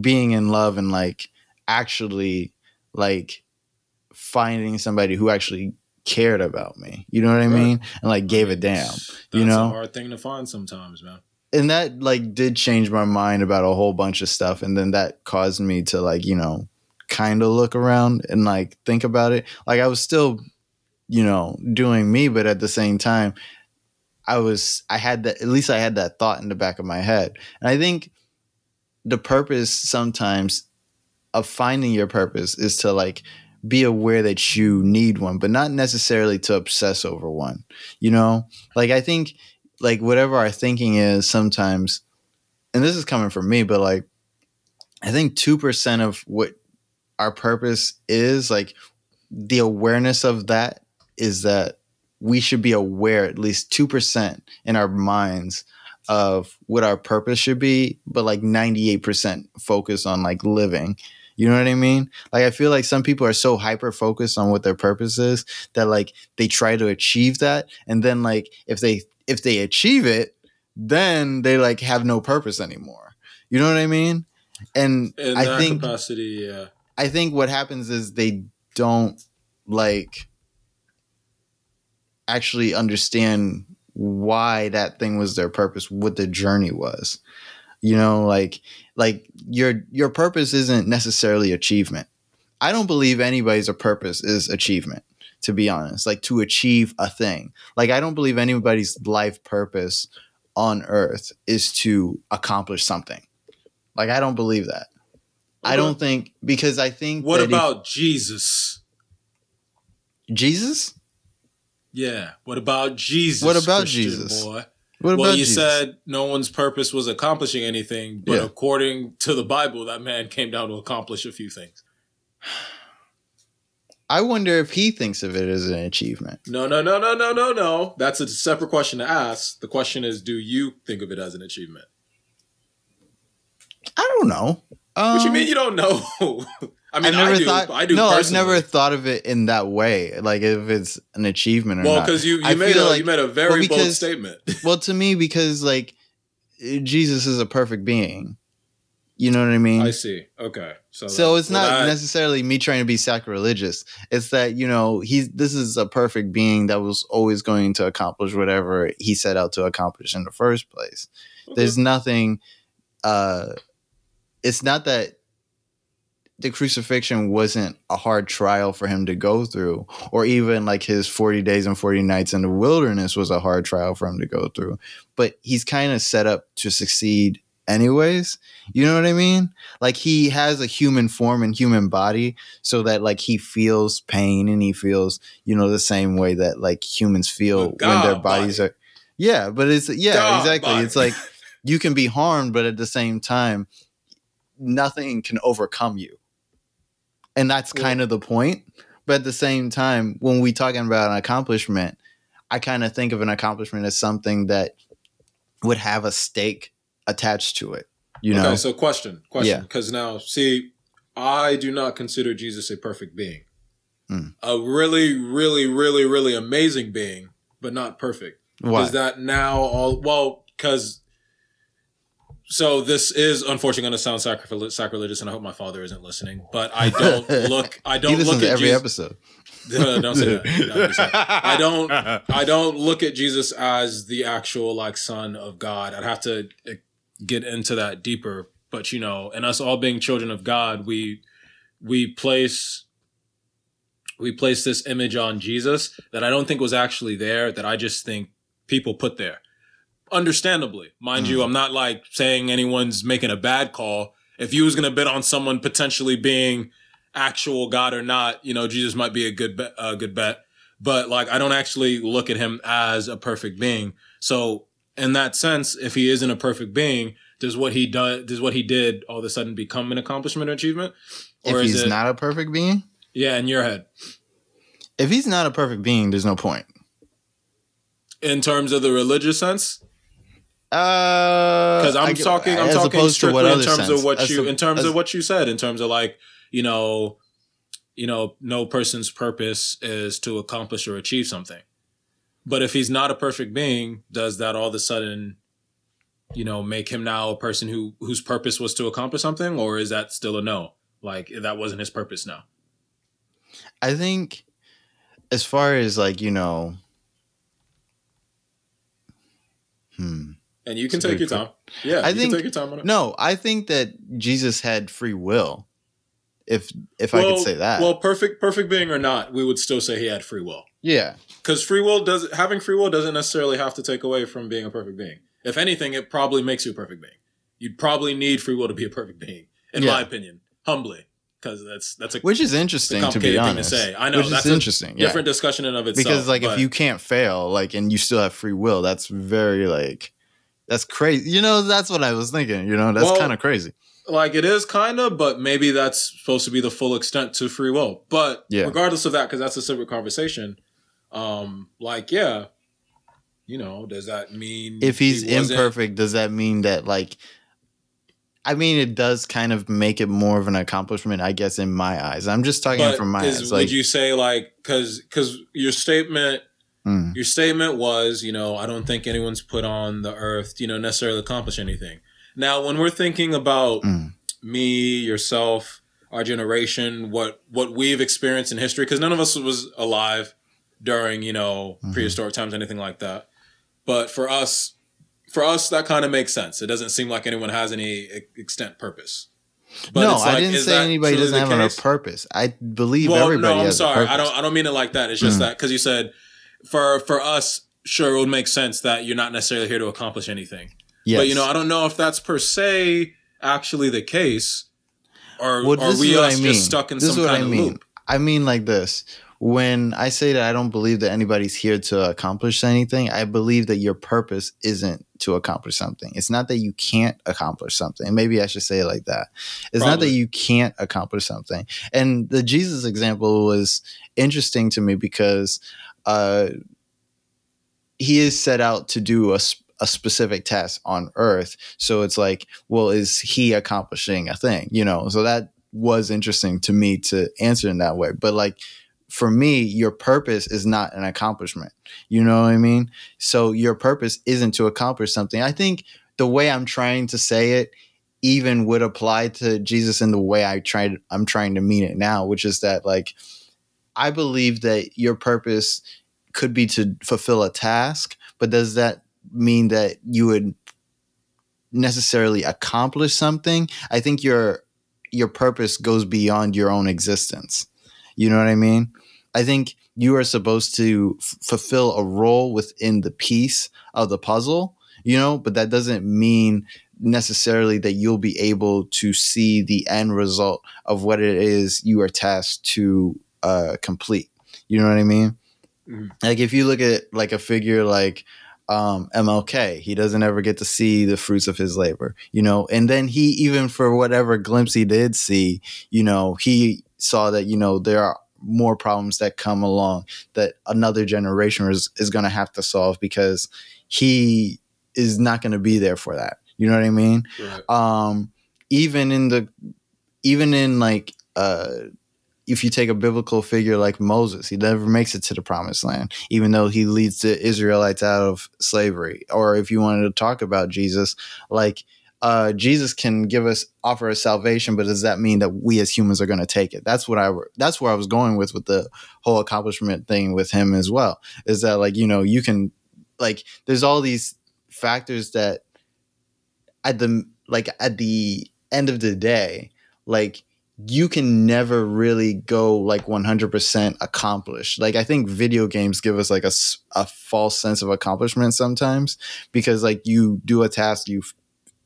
being in love and like actually like finding somebody who actually cared about me. You know what I Right. mean? And like gave a damn. That's you know? a hard thing to find sometimes, man. and that like did change my mind about a whole bunch of stuff and then that caused me to like you know kind of look around and like think about it. Like i was still you know doing me but at the same time i was i had that at least i had that thought in the back of my head. And i think the purpose sometimes of finding your purpose is to like be aware that you need one but not necessarily to obsess over one you know? Like i think like whatever our thinking is sometimes and this is coming from me but like i think 2% of what our purpose is like the awareness of that is that we should be aware at least 2% in our minds of what our purpose should be but like 98% focus on like living. You know what i mean? Like i feel like some people are so hyper focused on what their purpose is that like they try to achieve that and then like if they if they achieve it then they like have no purpose anymore. You know what i mean? And In i that think capacity, yeah. I think what happens is they don't like actually understand why that thing was their purpose, what the journey was. You know, like like your your purpose isn't necessarily achievement. I don't believe anybody's a purpose is achievement, to be honest. Like to achieve a thing. Like I don't believe anybody's life purpose on earth is to accomplish something. Like I don't believe that. I don't think because I think What that if- about Jesus? Jesus? Yeah. What about Jesus? What about Christian Jesus? Boy? What well, you Jesus? said no one's purpose was accomplishing anything, but Yeah. according to the Bible, that man came down to accomplish a few things. I wonder if he thinks of it as an achievement. No, no, no, no, no, no, no. That's a separate question to ask. The question is, do you think of it as an achievement? I don't know. Um, what you mean you don't know? I mean, I never I do. thought. I do. no, I've never thought of it in that way. Like if it's an achievement or Well, not. Well, because you, you I made a like- you made a very well, bold statement. well, to me, because like Jesus is a perfect being. You know what I mean? I see. Okay, so So that- it's well, not that- necessarily me trying to be sacrilegious. It's that you know he's this is a perfect being that was always going to accomplish whatever he set out to accomplish in the first place. There's nothing. uh It's not that the crucifixion wasn't a hard trial for him to go through, or even like his forty days and forty nights in the wilderness was a hard trial for him to go through. But he's kind of set up to succeed anyways. You know what I mean? like he has a human form and human body so that like he feels pain and he feels you know the same way that like humans feel when their bodies body. are yeah but it's yeah God exactly body. it's like you can be harmed but at the same time nothing can overcome you and that's Well- kind of the point but at the same time when we talking about an accomplishment i kind of think of an accomplishment as something that would have a stake attached to it you know Okay, so question, question. Yeah. Because now, see, I do not consider Jesus a perfect being. Mm. A really, really, really, really amazing being, but not perfect. why Is that now all well? Because so this is unfortunately going to sound sacrifil- sacrilegious, and I hope my father isn't listening. But I don't look. I don't look at every Jesus. episode don't say that. That'd be. I don't. I don't look at Jesus as the actual like son of God. I'd have to uh, get into that deeper. But you know, and us all being children of God, we we place we place this image on Jesus that I don't think was actually there. That I just think people put there. Understandably, mind you, Mm. I'm not like saying anyone's making a bad call. If you was gonna bet on someone potentially being actual God or not, you know, Jesus might be a good bet, a good bet. But like, I don't actually look at him as a perfect being. So in that sense, if he isn't a perfect being, does what he does, does what he did all of a sudden become an accomplishment or achievement? if is he's it- not a perfect being Yeah, in your head, if he's not a perfect being there's no point in terms of the religious sense, because because I'm talking, I'm talking strictly in terms of what you, in terms of what you said, in terms of like, you know, you know, no person's purpose is to accomplish or achieve something. But if he's not a perfect being, does that all of a sudden, you know, make him now a person who whose purpose was to accomplish something, or is that still a no? Like that wasn't his purpose now. i think as far as like you know hmm And you can It's take your time. Yeah, I you think- can take your time on it. no i think that jesus had free will if if i could say that Well, perfect, perfect being or not, we would still say he had free will. yeah Because free will does having free will doesn't necessarily have to take away from being a perfect being. If anything, it probably makes you a perfect being. You'd probably need free will to be a perfect being, in Yeah. my opinion, humbly, because that's that's a which is interesting to be complicated thing to honest say. I know, which that's is a interesting yeah different discussion in of itself. because like but- if you can't fail like and you still have free will that's very like that's crazy you know that's what i was thinking you know that's Well, kind of crazy like it is kind of, but maybe that's supposed to be the full extent to free will. But Yeah. regardless of that, because that's a separate conversation. Um, like yeah, you know, does that mean if he's he imperfect does that mean that like i mean it does kind of make it more of an accomplishment i guess in my eyes i'm just talking But from my is- eyes would like you say like because because your statement mm, your statement was you know I don't think anyone's put on the earth you know necessarily accomplish anything. Now when we're thinking about mm, me, yourself, our generation, what what we've experienced in history, because none of us was alive during you know Mhm. prehistoric times, anything like that. But for us, for us, that kind of makes sense. It doesn't seem like anyone has any extent purpose. no it's i didn't say anybody doesn't have case? a purpose i believe well, everybody no, I'm sorry. I don't. I don't mean it like that. It's just Mm. that because you said for for us, sure, it would make sense that you're not necessarily here to accomplish anything. yes. But you know, I don't know if that's per se actually the case, or Well, are we us I mean. just stuck in This is some what kind I of mean. loop? I mean like this. When I say that I don't believe that anybody's here to accomplish anything, I believe that your purpose isn't to accomplish something. It's not that you can't accomplish something. Maybe I should say it like that. It's not that you can't accomplish something. And the Jesus example was interesting to me because uh, he is set out to do a, a specific task on earth. So it's like well is he accomplishing a thing you know? So that was interesting to me to answer in that way. But like for me your purpose is not an accomplishment. You know what i mean? So your purpose isn't to accomplish something. I think the way i'm trying to say it even would apply to jesus in the way i tried i'm trying to mean it now which is that like i believe that your purpose could be to fulfill a task but does that mean that you would necessarily accomplish something? I think your your purpose goes beyond your own existence. You know what i mean? I think you are supposed to f- fulfill a role within the piece of the puzzle you know but that doesn't mean necessarily that you'll be able to see the end result of what it is you are tasked to uh, complete you know what i mean mm-hmm. like if you look at like a figure like um, MLK. He doesn't ever get to see the fruits of his labor, you know. And then he, even for whatever glimpse he did see, you know, he saw that you know there are more problems that come along that another generation is, is going to have to solve because he is not going to be there for that. You know what I mean? Right. Um, even in the, even in like, uh, if you take a biblical figure like Moses, he never makes it to the promised land, even though he leads the Israelites out of slavery. Or if you wanted to talk about Jesus, like uh, Jesus can give us offer us salvation, but does that mean that we as humans are going to take it? That's what I that's where I was going with with the whole accomplishment thing with him as well. Is that like you know you can like there's all these factors that at the like at the end of the day like you can never really go like 100% accomplished. Like I think video games give us like a, a false sense of accomplishment sometimes because like you do a task, you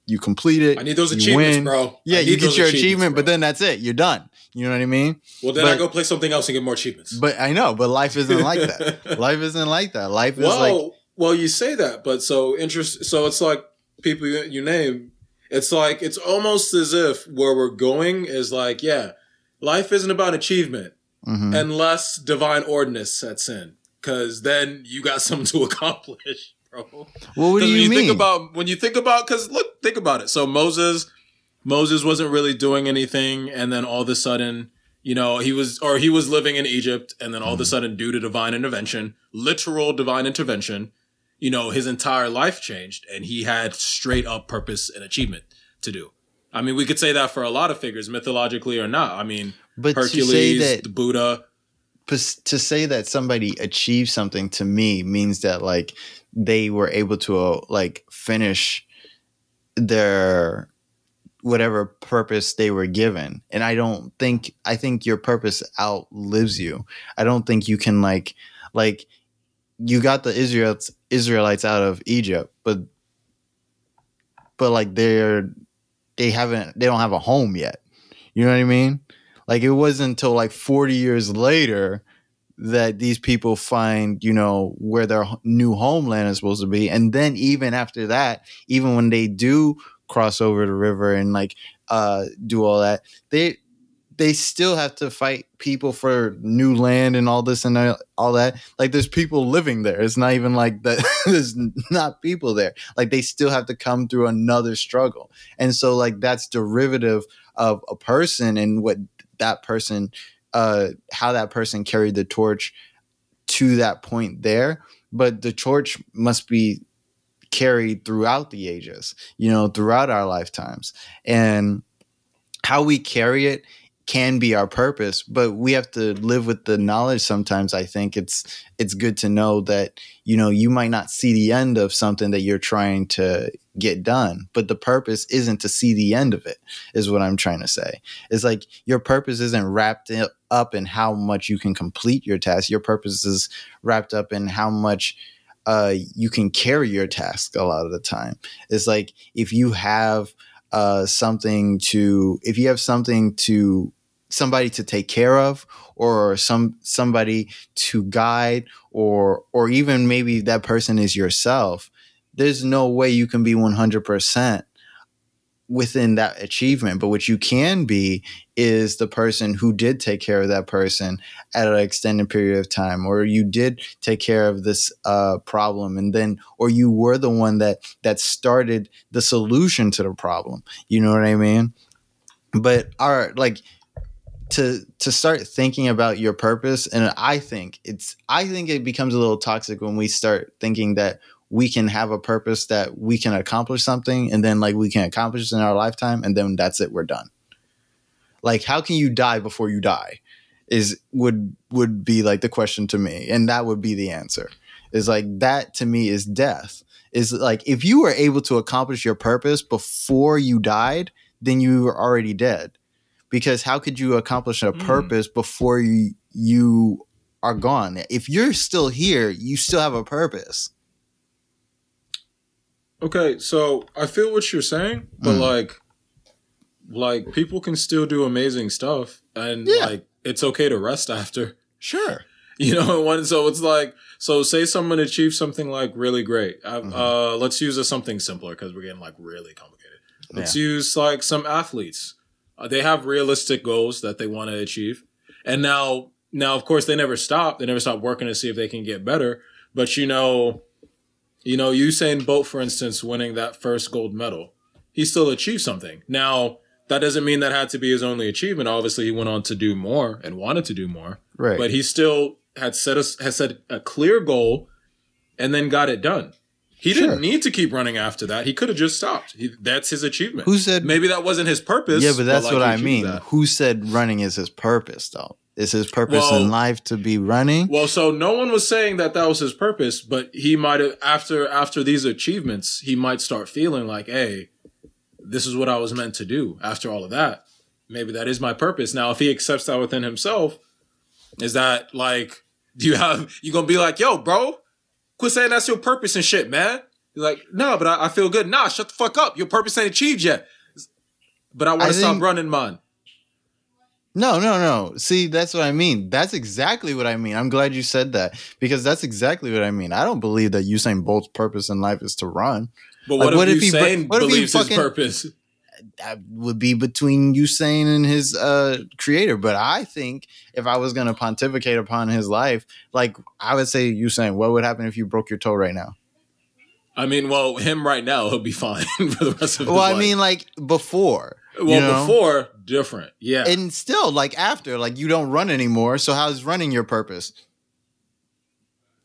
you complete it. I need those achievements, win. bro. Yeah, you get your achievement, bro. but then that's it. You're done. You know what I mean? Well, then but, I go play something else and get more achievements. But I know, but life isn't like that. life isn't like that. Life is well, like well, you say that, but so interest. So it's like people you, you name it's like it's almost as if where we're going is like, yeah, life isn't about achievement mm-hmm. unless divine ordinance sets in, because then you got something to accomplish, bro. Well, what do you, you mean? Think about when you think about because look, think about it. So Moses, Moses wasn't really doing anything, and then all of a sudden. You know, he was, or he was living in Egypt, and then all mm-hmm. of a mm-hmm. sudden, due to divine intervention, literal divine intervention, you know, his entire life changed and he had straight up purpose and achievement to do. I mean, we could say that for a lot of figures, mythologically or not. I mean, but Hercules, that, the Buddha. To say that somebody achieved something to me means that like they were able to uh, like finish their whatever purpose they were given. And I don't think I think your purpose outlives you. I don't think you can like like you got the Israelites Israelites out of Egypt, but but like they're they haven't they don't have a home yet. You know what I mean? Like it wasn't until like 40 years later that these people find, you know, where their new homeland is supposed to be. And then even after that, even when they do cross over the river and like uh do all that, they they still have to fight people for new land and all this and all that. Like there's people living there. It's not even like that. there's not people there. Like they still have to come through another struggle. And so like that's derivative of a person and what that person, uh, how that person carried the torch to that point there. But the torch must be carried throughout the ages, you know, throughout our lifetimes. And how we carry it can be our purpose but we have to live with the knowledge sometimes i think. It's it's good to know that you know you might not see the end of something that you're trying to get done but the purpose isn't to see the end of it is what i'm trying to say. It's like your purpose isn't wrapped up in how much you can complete your task. Your purpose is wrapped up in how much uh, you can carry your task a lot of the time. It's like if you have uh, something to if you have something to somebody to take care of or some somebody to guide or or even maybe that person is yourself there's no way you can be 100% within that achievement. But what you can be is the person who did take care of that person at an extended period of time, or you did take care of this uh, problem, and then, or you were the one that that started the solution to the problem. You know what I mean? But our like to to start thinking about your purpose. And i think it's i think it becomes a little toxic when we start thinking that we can have a purpose that we can accomplish something and then like we can accomplish in our lifetime and then that's it we're done. Like how can you die before you die is would would be like the question to me and that would be the answer. Is like that to me is death. Is like if you were able to accomplish your purpose before you died then you were already dead because how could you accomplish a purpose mm. before you you are gone if you're still here you still have a purpose okay so i feel what you're saying but mm. like like people can still do amazing stuff and yeah. like it's okay to rest after sure you know one so it's like so say someone achieves something like really great mm-hmm. uh let's use a something simpler because we're getting like really complicated let's yeah. use like some athletes uh, they have realistic goals that they want to achieve, and now now of course they never stop. They never stop working to see if they can get better. But you know, you know, Usain Bolt, for instance, winning that first gold medal, he still achieved something. Now that doesn't mean that had to be his only achievement. Obviously, he went on to do more and wanted to do more. Right. But he still had set us has set a clear goal, and then got it done. He sure. didn't need to keep running after that. He could have just stopped. He, that's his achievement. Who said maybe that wasn't his purpose? Yeah, but that's but like what I mean. That. Who said running is his purpose though? Is his purpose well, in life to be running? Well, so no one was saying that that was his purpose, but he might have after after these achievements, he might start feeling like, "Hey, this is what I was meant to do." After all of that, maybe that is my purpose. Now, if he accepts that within himself, is that like do you have you gonna be like, "Yo, bro, Quit saying that's your purpose and shit, man. You're like, no, but I, I, feel good. Nah, shut the fuck up. Your purpose ain't achieved yet. But I want to stop running man. No, no, no. See, that's what I mean. That's exactly what I mean. I'm glad you said that because that's exactly what I mean. I don't believe that Usain Bolt's purpose in life is to run. But what, like, if, what if Usain he, what believes if he fucking, his purpose? That would be between Usain and his uh, creator. But I think if I was going to pontificate upon his life, like I would say, Usain, what would happen if you broke your toe right now? I mean, well, him right now, he'll be fine for the rest of his well, life. I mean, like before. Well, you know? before, different. Yeah. And still, like after, like you don't run anymore. So how's running your purpose?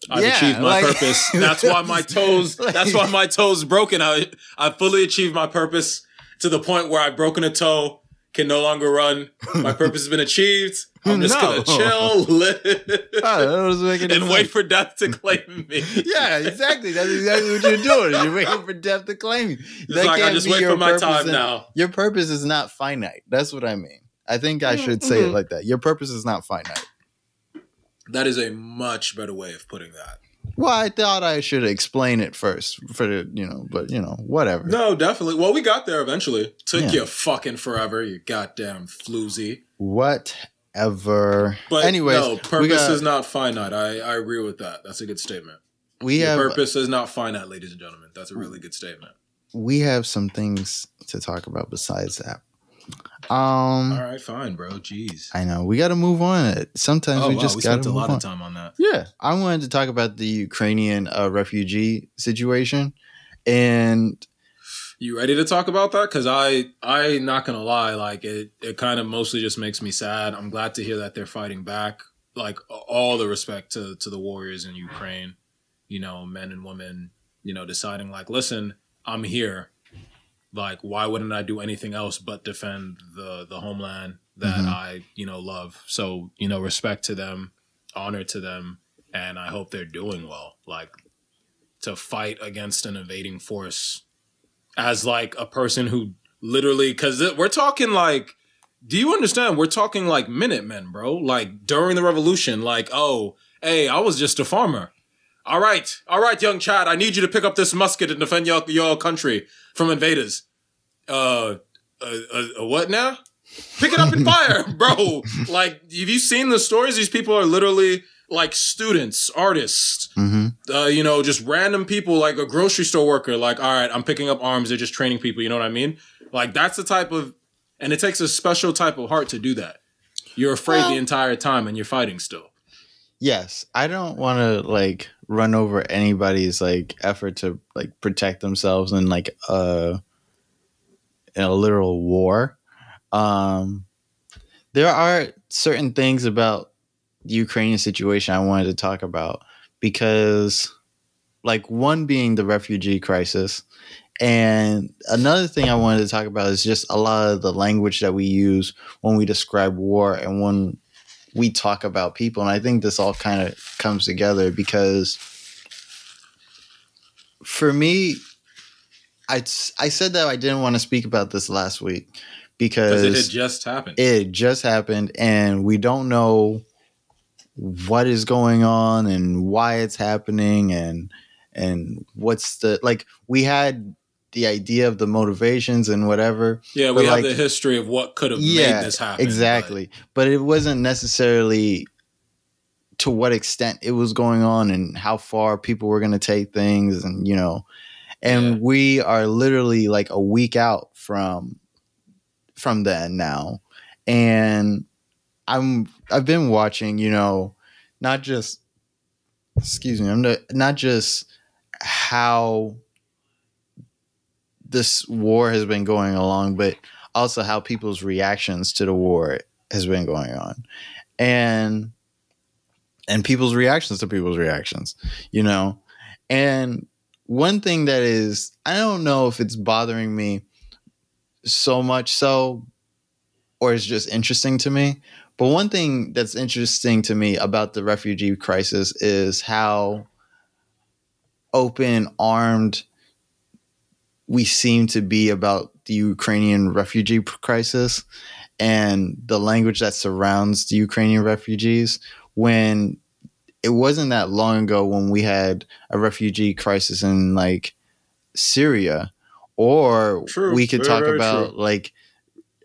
I've yeah, achieved my like, purpose. That's why my toes. That's why my toes broken. I I fully achieved my purpose to the point where I've broken a toe, can no longer run. My purpose has been achieved. I'm just no. gonna chill, live, oh, and sense. wait for death to claim me. yeah, exactly. That's exactly what you're doing. You're waiting for death to claim you. That like I just wait for my time now. Your purpose is not finite. That's what I mean. I think I should say mm-hmm. it like that. Your purpose is not finite. That is a much better way of putting that. Well, I thought I should explain it first for the, you know, but you know, whatever. No, definitely. Well, we got there eventually. Took yeah. you fucking forever, you goddamn floozy. Whatever. But anyways, no, purpose got, is not finite. I, I agree with that. That's a good statement. We Your have purpose is not finite, ladies and gentlemen. That's a really good statement. We have some things to talk about besides that. Um. All right, fine, bro. Jeez. I know we got to move on. Sometimes oh, we wow, just got to a lot on. of time on that. Yeah, I wanted to talk about the Ukrainian uh, refugee situation, and you ready to talk about that? Because I, I not gonna lie, like it, it kind of mostly just makes me sad. I'm glad to hear that they're fighting back. Like all the respect to to the warriors in Ukraine, you know, men and women, you know, deciding like, listen, I'm here like why wouldn't I do anything else but defend the the homeland that mm-hmm. I you know love? So you know, respect to them, honor to them, and I hope they're doing well. Like to fight against an invading force as like a person who literally because we're talking like do you understand we're talking like minutemen bro like during the revolution like oh hey i was just a farmer all right, all right, young Chad. I need you to pick up this musket and defend your your country from invaders. Uh, uh, uh what now? Pick it up and fire, bro. Like, have you seen the stories? These people are literally like students, artists, mm-hmm. uh, you know, just random people, like a grocery store worker. Like, all right, I'm picking up arms. They're just training people. You know what I mean? Like that's the type of, and it takes a special type of heart to do that. You're afraid Well- the entire time, and you're fighting still. Yes, I don't want to like run over anybody's like effort to like protect themselves in like a in a literal war. Um there are certain things about the Ukrainian situation I wanted to talk about because like one being the refugee crisis and another thing I wanted to talk about is just a lot of the language that we use when we describe war and when we talk about people. And I think this all kind of comes together because for me, I, I said that I didn't want to speak about this last week Because it had just happened. it just happened and we don't know what is going on and why it's happening and and what's the like we had the idea of the motivations and whatever yeah, but we have like- the history of what could have Yeah, made this happen. exactly but it wasn't necessarily to what extent it was going on and how far people were going to take things and you know and Yeah. we are literally like a week out from from then now and i'm i've been watching you know not just excuse me i'm not, not just how this war has been going along but also how people's reactions to the war has been going on. And and people's reactions to people's reactions you know? And one thing that is i don't know if it's bothering me so much so or it's just interesting to me but one thing that's interesting to me about the refugee crisis is how open armed we seem to be about the Ukrainian refugee crisis and the language that surrounds the Ukrainian refugees when it wasn't that long ago when we had a refugee crisis in like Syria or True. we could Very, talk very about true. like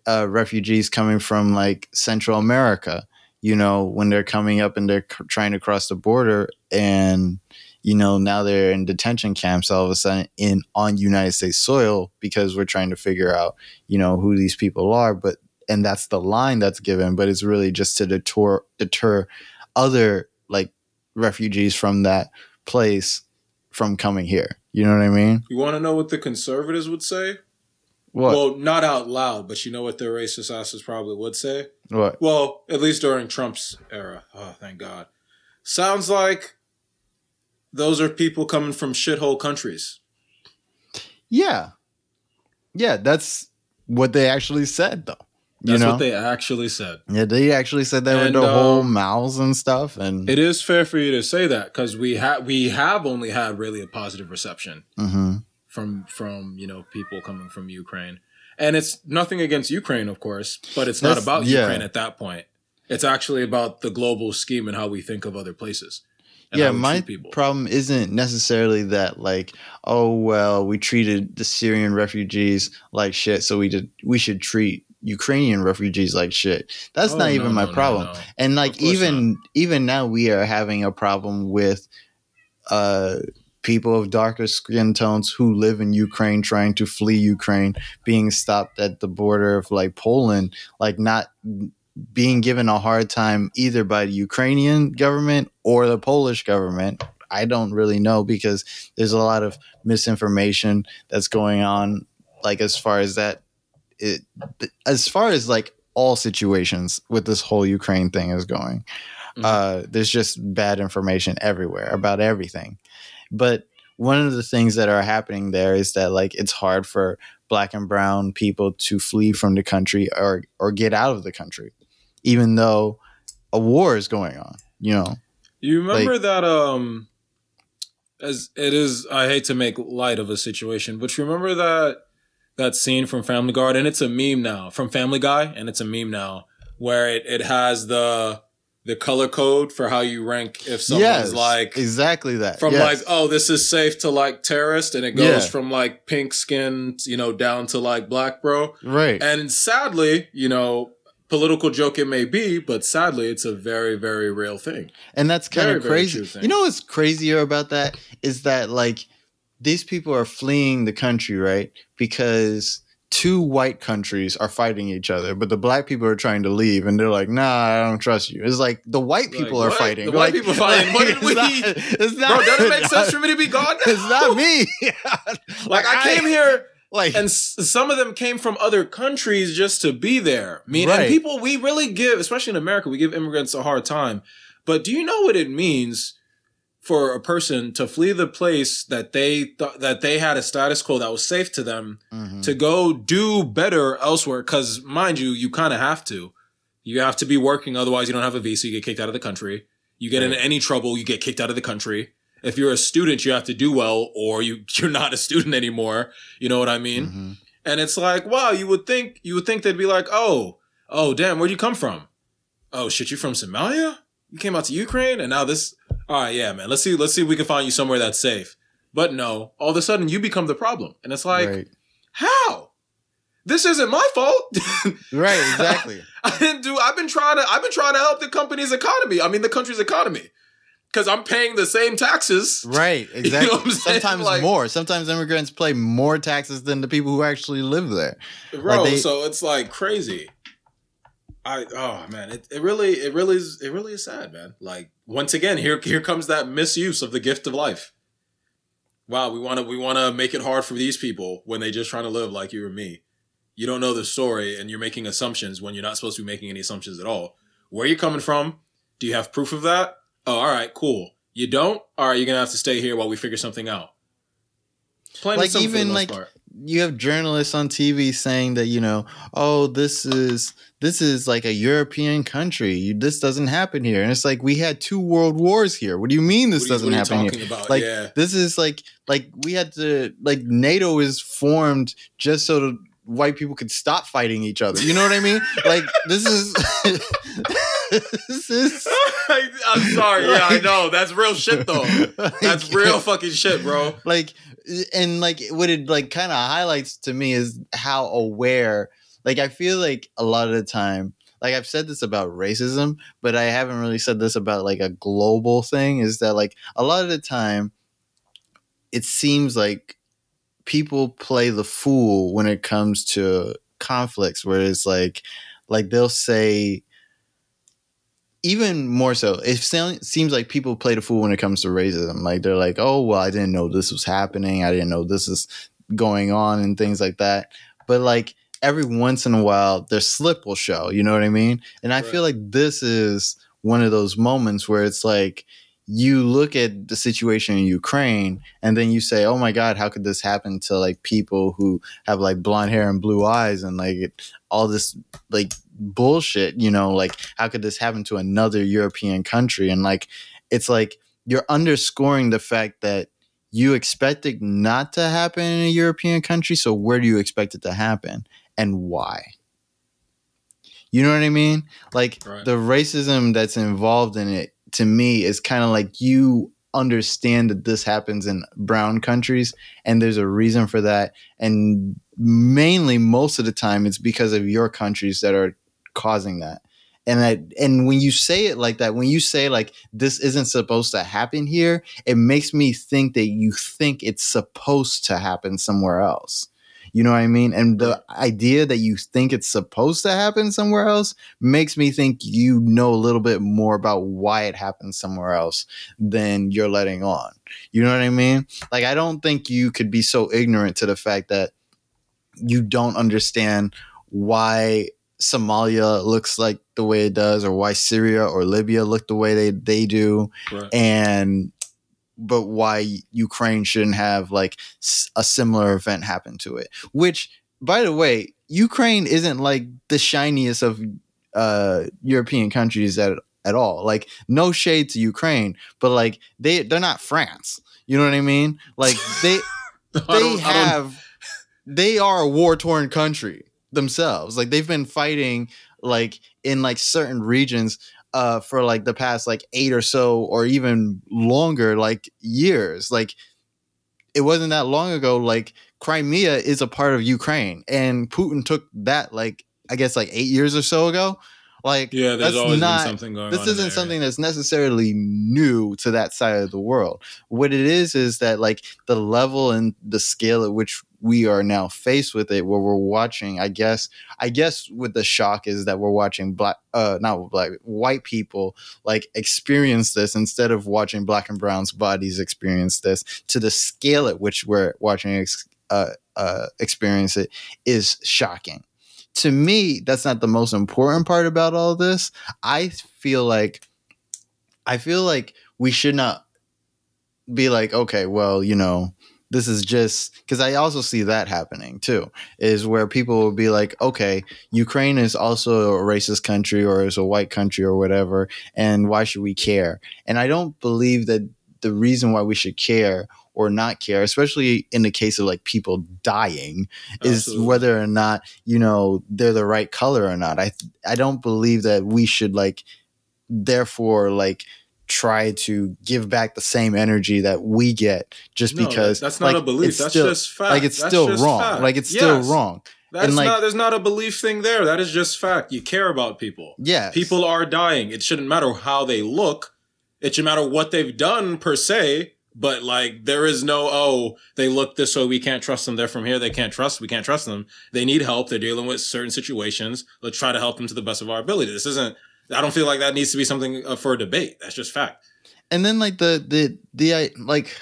uh, refugees coming from like Central America you know when they're coming up and they're c- trying to cross the border and you know now they're in detention camps all of a sudden in on united states soil because we're trying to figure out you know who these people are but and that's the line that's given but it's really just to deter deter other like refugees from that place from coming here you know what i mean You want to know what the conservatives would say? what Well, not out loud, but you know what their racist asses probably would say? what Well, at least during Trump's era. Oh, thank God. Sounds like those are people coming from shithole countries. yeah yeah that's what they actually said though you That's know what they actually said. yeah they actually said that with And, their whole mouths and stuff and It is fair for you to say that because we have we have only had really a positive reception Mhm. from from you know people coming from Ukraine, and it's nothing against Ukraine, of course, but it's not about yeah. Ukraine at that point. It's actually about the global scheme and how we think of other places. And yeah my problem isn't necessarily that like oh well we treated the syrian refugees like shit so we did we should treat ukrainian refugees like shit. That's Oh, not no, even my no, no, problem. no. and like even even now we are having a problem with uh people of darker skin tones who live in ukraine trying to flee ukraine being stopped at the border of like poland like not being given a hard time either by the ukrainian government or the polish government i don't really know because there's a lot of misinformation that's going on like as far as that it as far as like all situations with this whole Ukraine thing is going. Mhm. Uh, there's just bad information everywhere about everything. But one of the things that are happening there is that like it's hard for black and brown people to flee from the country or or get out of the country, even though a war is going on. You know, You remember that um as it is I hate to make light of a situation, but you remember that that scene from Family Guy and it's a meme now from Family Guy and it's a meme now where it, it has the the color code for how you rank if someone's yes, like exactly that from yes. like oh this is safe to like terrorist and it goes Yeah. from like pink skin you know down to like black bro right, and sadly you know political joke it may be but sadly it's a very very real thing and that's kind Very, of crazy. You know what's crazier about that is that like these people are fleeing the country, right? Because two white countries are fighting each other, but the black people are trying to leave, and they're like, "Nah, I don't trust you." It's like the white Like, people are what? fighting. The white Like- people fighting. What did it's we- not- it's Bro, not. doesn't it make sense for me to be gone? It's not me. Like I came here Like and s- some of them came from other countries just to be there. I mean, Right. and people we really give, especially in America, we give immigrants a hard time. But do you know what it means for a person to flee the place that they thought that they had a status quo that was safe to them Mhm. to go do better elsewhere? Because mind you, you kind of have to. You have to be working, otherwise you don't have a visa. You get kicked out of the country. You get into Right. any trouble, you get kicked out of the country. If you're a student, you have to do well, or you you're not a student anymore. You know what I mean? Mhm. And it's like, wow, you would think you would think they'd be like, oh, oh, damn, where'd you come from? Oh shit, you from Somalia? You came out to Ukraine, and now this. All right, yeah, man. Let's see, let's see if we can find you somewhere that's safe. But no, all of a sudden you become the problem, and it's like, right, how? This isn't my fault. right, exactly. I didn't do. I've been trying to. I've been trying to help the company's economy. I mean, the country's economy, because I'm paying the same taxes. Right, exactly. what I'm? Sometimes Like- more. Sometimes immigrants pay more taxes than the people who actually live there. bro. Like they- so it's like crazy. I oh man, it, it really it really is it really is sad, man. Like once again, here here comes that misuse of the gift of life. Wow, we want to we want to make it hard for these people when they just trying to live like you or me. You don't know the story, and you're making assumptions when you're not supposed to be making any assumptions at all. Where are you coming from? Do you have proof of that? Oh, all right, cool. You don't? All right, you're gonna have to stay here while we figure something out. Plain Like, simple for the even, like, part. You have journalists on TV saying that you know, oh, this is this is like a European country. You, this doesn't happen here, and it's like we had two world wars here. What do you mean this you- doesn't happen here? about? Like yeah. this is like like we had to like NATO is formed just so the white people could stop fighting each other. You know what I mean? like this is this is I'm sorry. Yeah, I know. That's real shit though. That's real fucking shit, bro. like and like what it like kind of highlights to me is how aware like i feel like a lot of the time like i've said this about racism but i haven't really said this about like a global thing is that like a lot of the time it seems like people play the fool when it comes to conflicts where it's like like they'll say even more so it seems like people play the fool when it comes to racism. Like they're like oh well i didn't know this was happening. I didn't know this is going on and things like that. But like every once in a while their slip will show you know what i mean? And i Right. feel like this is one of those moments where it's like you look at the situation in Ukraine and then you say, "Oh my God, how could this happen to like people who have like blonde hair and blue eyes and like all this like bullshit?" You know, like how could this happen to another European country? And like, it's like you're underscoring the fact that you expect it not to happen in a European country. So where do you expect it to happen and why? You know what I mean? Like Right. the racism that's involved in it to me is kind of like you understand that this happens in brown countries and there's a reason for that and mainly most of the time it's because of your countries that are causing that. And that and when you say it like that when you say like this isn't supposed to happen here it makes me think that you think it's supposed to happen somewhere else you know what i mean and the idea that you think it's supposed to happen somewhere else makes me think you know a little bit more about why it happened somewhere else than you're letting on. You know what I mean? Like, I don't think you could be so ignorant to the fact that you don't understand why Somalia looks like the way it does, or why Syria or Libya look the way they, they do, Right. and but why Ukraine shouldn't have like a similar event happen to it. Which, by the way, Ukraine isn't like the shiniest of uh, European countries at at all. Like, no shade to Ukraine, but like they they're not France. You know what I mean? Like they they don't- I don't- have they are a war torn country themselves. Like they've been fighting like in like certain regions uh for like the past like eight or so or even longer like years. Like it wasn't that long ago like Crimea is a part of Ukraine and Putin took that like I guess like 8 years or so ago. Like yeah, there's that's always not- been something going on. this in isn't something that's necessarily new to that side of the world. What it is is that like the level and the scale at which we are now faced with it where we're watching i guess i guess with the shock is that we're watching black uh not black white people like experience this instead of watching black and brown's bodies experience this to the scale at which we're watching ex- uh, uh experience it is shocking. To me that's not the most important part about all this. I feel like i feel like we should not be like okay well you know this is just because I also see that happening too, is where people will be like, okay, Ukraine is also a racist country or is a white country or whatever, and why should we care? And I don't believe that the reason why we should care or not care, especially in the case of like people dying, is Absolutely. whether or not you know they're the right color or not. I I don't believe that we should like therefore like try to give back the same energy that we get just No, because that's not like, a belief. That's still, just fact. like it's That's still wrong fact. like it's still Yes. wrong That's like- not. There's not a belief thing there. That is just fact. You care about people. yeah People are dying. It shouldn't matter how they look. It should matter what they've done per se. But like, there is no oh, they look this way. We can't trust them. They're from here. They can't trust. We can't trust them. They need help. They're dealing with certain situations. Let's try to help them to the best of our ability. This isn't. I don't feel like that needs to be something uh, for a debate. That's just fact. and then like the the the I like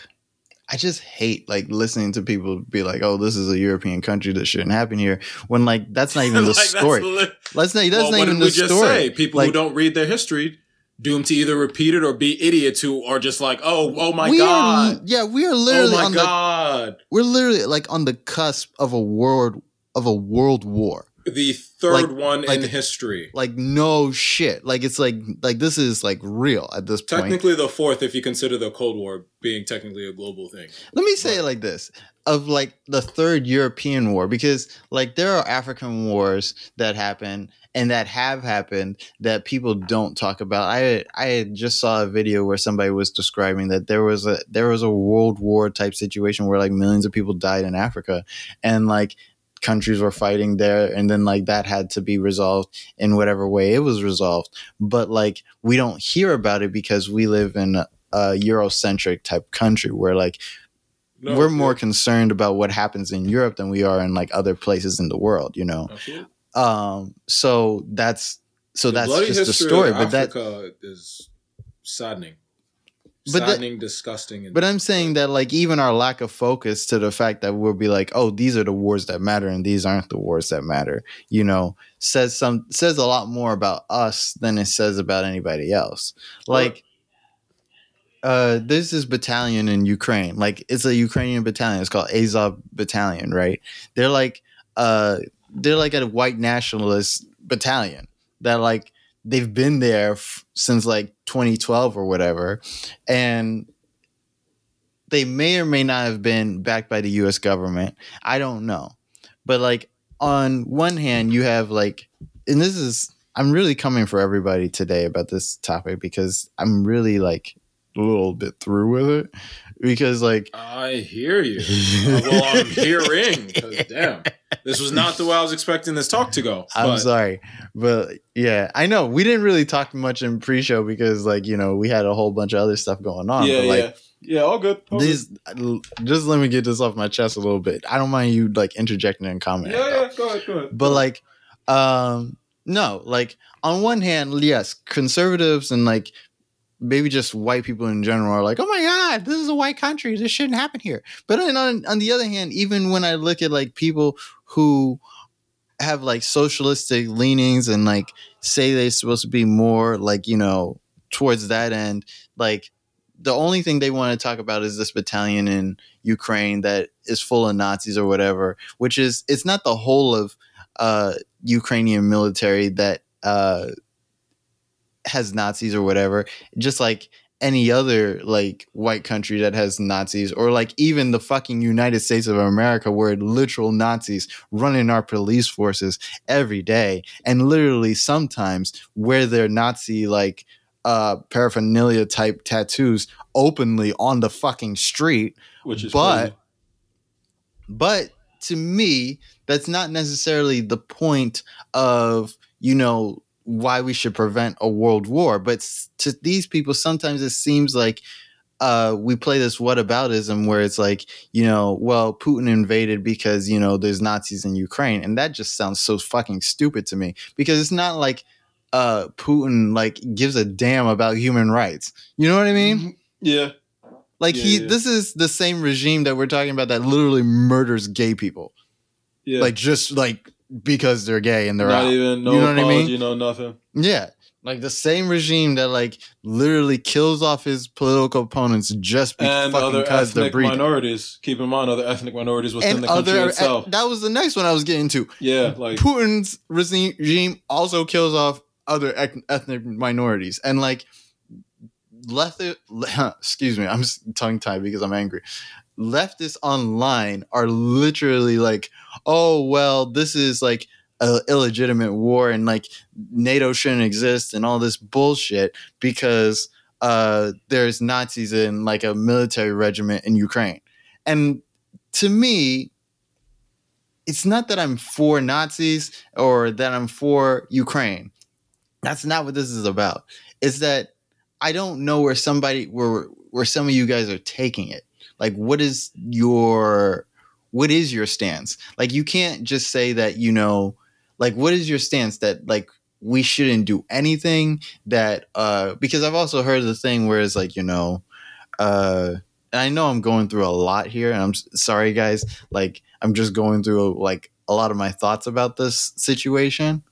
I just hate like listening to people be like, "Oh, this is a European country that shouldn't happen here," when like that's not even the Like, that's story. li- Let's not. That's well, not even the just story. say? People who don't read their history doomed to either repeat it or be idiots who are just like, oh, oh my god, Are, yeah, we are oh literally my on the god. we're literally like on the cusp of a world of a world war. The third Like- one like- in history. Like no shit. Like it's like like this is like real at this point. Technically, the fourth, if you consider the Cold War being technically a global thing. Let me say it like this of like the third European war because like there are African wars that happen and that have happened that people don't talk about. I I just saw a video where somebody was describing that there was a there was a world war type situation where like millions of people died in Africa and like countries were fighting there and then like that had to be resolved in whatever way it was resolved but like we don't hear about it because we live in a, a eurocentric type country where like No, we're more concerned about what happens in Europe than we are in like other places in the world, you know. absolutely. Um, so that's so The that's just the story. But that, is saddening. But that- disgusting, but I'm saying that like even our lack of focus to the fact that we'll be like, oh, these are the wars that matter and these aren't the wars that matter, you know, says some says a lot more about us than it says about anybody else. Like. Uh, there's this battalion in Ukraine. Like it's a Ukrainian battalion. It's called Azov Battalion, right? They're like uh they're like a white nationalist battalion that like they've been there f- since like 2012 or whatever and they may or may not have been backed by the US government. I don't know. But like on one hand you have like and this is I'm really coming for everybody today about this topic because I'm really like a little bit through with it because like I hear you. Uh, well, I'm hearing. damn, this was not the way I was expecting this talk to go. I'm sorry, but yeah, I know we didn't really talk much in pre-show because, like, you know, we had a whole bunch of other stuff going on. Yeah, but like, yeah, yeah. All good. All good. these, just let me get this off my chest a little bit. I don't mind you like interjecting and commenting. Yeah, yeah. Go ahead. Go ahead. But like, um, no, like on one hand, yes, conservatives and like maybe just white people in general are like, oh my god, this is a white country, this shouldn't happen here. But on on, the other hand, even when I look at like people who have like socialistic leanings and like say they're supposed to be more like you know towards that end, like the only thing they want to talk about is this battalion in Ukraine that is full of Nazis or whatever, which is it's not the whole of uh, Ukrainian military that uh, has Nazis or whatever. Just like any other like white country that has Nazis, or like even the fucking United States of America, where literal Nazis running our police forces every day, and literally sometimes wear their Nazi like uh paraphernalia type tattoos openly on the fucking street Which is but crazy. but to me that's not necessarily the point of you know why we should prevent a world war but to these people sometimes it seems like uh, we play this whataboutism where it's like, you know, well, Putin invaded because, you know, there's Nazis in Ukraine. And that just sounds so fucking stupid to me because it's not like uh, Putin like gives a damn about human rights. You know what I mean? Yeah. Like Yeah, he, yeah. this is the same regime that we're talking about that literally murders gay people, Yeah. like just like because they're gay and they're not out. even no You know what I mean? apology, no nothing. Yeah. Like the same regime that like literally kills off his political opponents just be And fucking because they're ethnic minorities. Keep in mind other ethnic minorities within and the country other itself. that was the next one I was getting to. yeah, like Putin's regime also kills off other ethnic minorities and like left it excuse me i'm tongue tied because i'm angry leftists online are literally like oh well this is like an illegitimate war and like nato shouldn't exist and all this bullshit because uh there's nazis in like a military regiment in ukraine. And to me it's not that i'm for nazis or that i'm for ukraine. That's not what this is about. It's that I don't know where somebody where where some of you guys are taking it. Like what is your what is your stance? Like you can't just say that, you know, like what is your stance that like we shouldn't do anything that uh because I've also heard the thing where it's like, you know, uh and I know I'm going through a lot here and I'm sorry guys, like I'm just going through like a lot of my thoughts about this situation.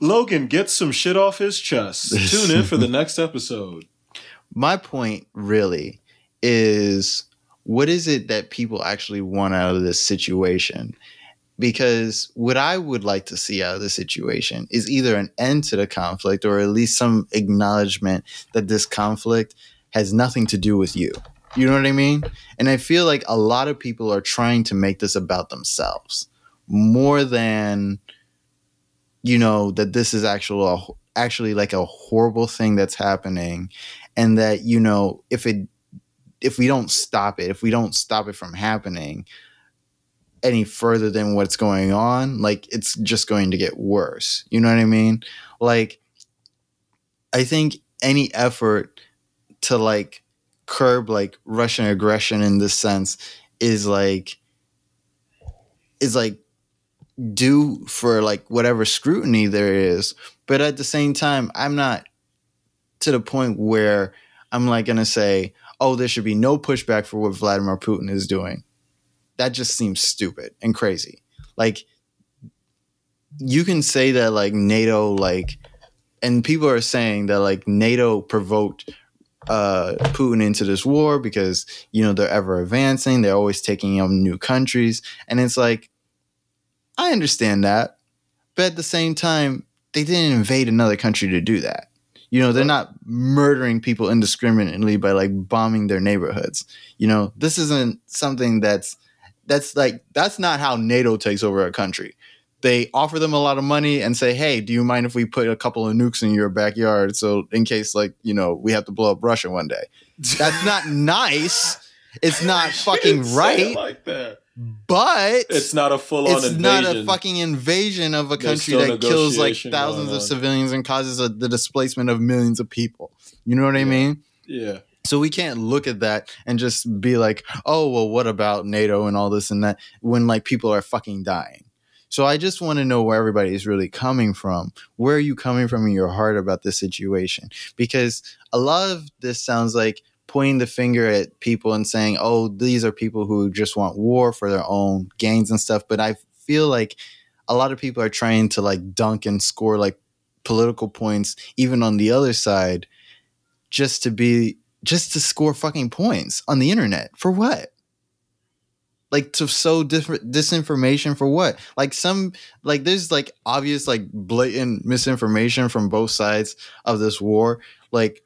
Logan gets some shit off his chest. Tune in for the next episode. my point really is what is it that people actually want out of this situation? Because what I would like to see out of the situation is either an end to the conflict or at least some acknowledgement that this conflict has nothing to do with you. You know what I mean? And I feel like a lot of people are trying to make this about themselves more than you know that this is actually actually like a horrible thing that's happening and that you know if it if we don't stop it if we don't stop it from happening any further than what's going on like it's just going to get worse. You know what i mean? Like i think any effort to like curb like russian aggression in this sense is like is like due for like whatever scrutiny there is. But at the same time i'm not to the point where i'm like gonna say oh there should be no pushback for what vladimir putin is doing that just seems stupid and crazy like you can say that like nato like and people are saying that like nato provoked uh, Putin into this war because you know they're ever advancing. They're always taking on new countries, and it's like I understand that, but at the same time, they didn't invade another country to do that. You know, they're not murdering people indiscriminately by like bombing their neighborhoods. You know, this isn't something that's that's like that's not how NATO takes over a country. They offer them a lot of money and say, "Hey, do you mind if we put a couple of nukes in your backyard so in case like, you know, we have to blow up Russia one day." That's not nice. It's not fucking right. like that. But It's not a full on it's invasion. not a fucking invasion of a country that kills like thousands of civilians and causes a, the displacement of millions of people. You know what I mean? yeah. So we can't look at that and just be like, "Oh, well, what about NATO and all this and that?" When like people are fucking dying. So I just want to know where everybody is really coming from. Where are you coming from in your heart about this situation? Because a lot of this sounds like pointing the finger at people and saying, "Oh, these are people who just want war for their own gains and stuff." But I feel like a lot of people are trying to like dunk and score like political points, even on the other side, just to be just to score fucking points on the internet for what? Like to sow different disinformation for what? Like some like there's like obvious like blatant misinformation from both sides of this war. Like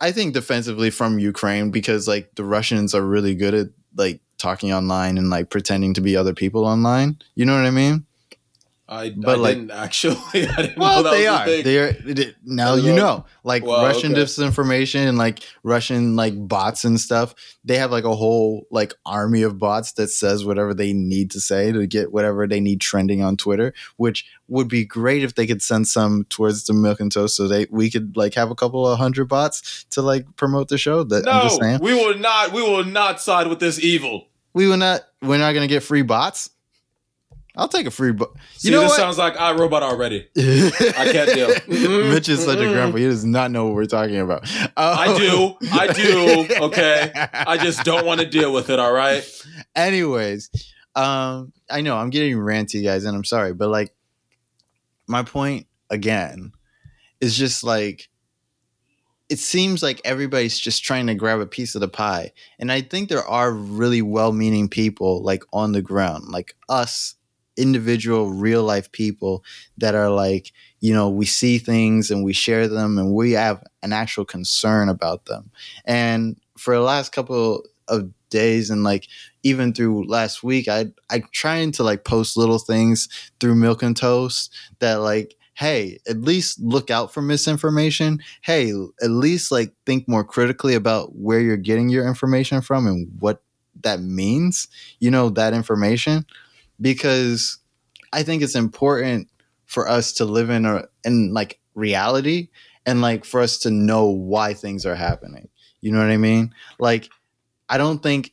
I think defensively from Ukraine because like the Russians are really good at like talking online and like pretending to be other people online. You know what I mean? I, But, I like- didn't actually. I didn't Well, they are. thing. They are. now you know. like Wow, Russian okay. disinformation and like Russian like bots and stuff. They have like a whole like army of bots that says whatever they need to say to get whatever they need trending on Twitter. Which would be great if they could send some towards the milk and toast, so they we could like have a couple of hundred bots to like promote the show. That I'm just saying, we will not. We will not side with this evil. we will not. We're not gonna get free bots. I'll take a free bot. See, know this what? sounds like iRobot already. I can't deal. Mm-mm, Mitch is such a grandpa. He does not know what we're talking about. I do. I do. Okay. I just don't want to deal with it. All right. Anyways, um, I know I'm getting ranty, guys, and I'm sorry, but like, my point again is just like, it seems like everybody's just trying to grab a piece of the pie, and I think there are really well-meaning people like on the ground, like us, individual, real-life people that are like, you know, we see things and we share them, and we have an actual concern about them, and for the last couple of days and like even through last week i i trying to like post little things through milk and toast that like hey at least look out for misinformation. Hey at least like think more critically about where you're getting your information from and what that means you know that information because i think it's important for us to live in a in like reality and like for us to know why things are happening you know what i mean like I don't think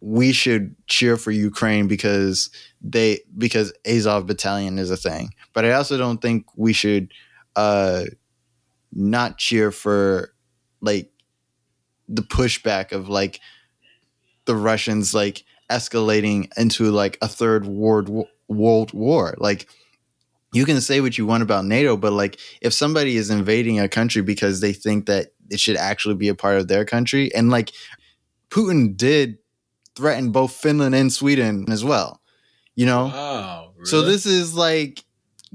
we should cheer for Ukraine because they because Azov Battalion is a thing. But I also don't think we should uh not cheer for like the pushback of like the Russians like escalating into like a third world world war. Like you can say what you want about NATO, but like if somebody is invading a country because they think that it should actually be a part of their country and like Putin did threaten both Finland and Sweden as well. You know? Oh, wow. So this is like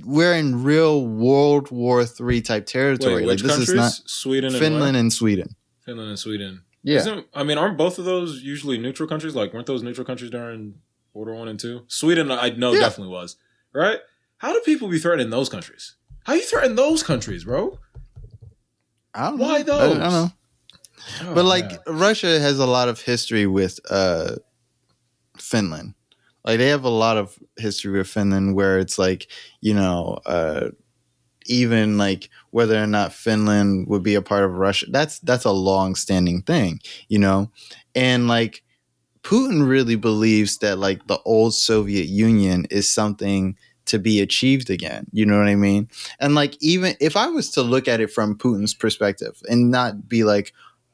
we're in real World War Three type territory. Wait, like which this countries? is not Sweden Finland where? and Sweden. Finland and Sweden. Yeah. Isn't, I mean, aren't both of those usually neutral countries? Like, weren't those neutral countries during War One and Two? Sweden, I know Yeah. definitely was. Right? How do people be threatening those countries? How you threaten those countries, bro? I don't Why know. I, I don't know. Oh, but like man. Russia has a lot of history with uh Finland. Like they have a lot of history with Finland where it's like, you know, uh even like whether or not Finland would be a part of Russia. That's that's a long standing thing, you know? And like Putin really believes that like the old Soviet Union is something to be achieved again. You know what I mean? And like even if I was to look at it from Putin's perspective and not be like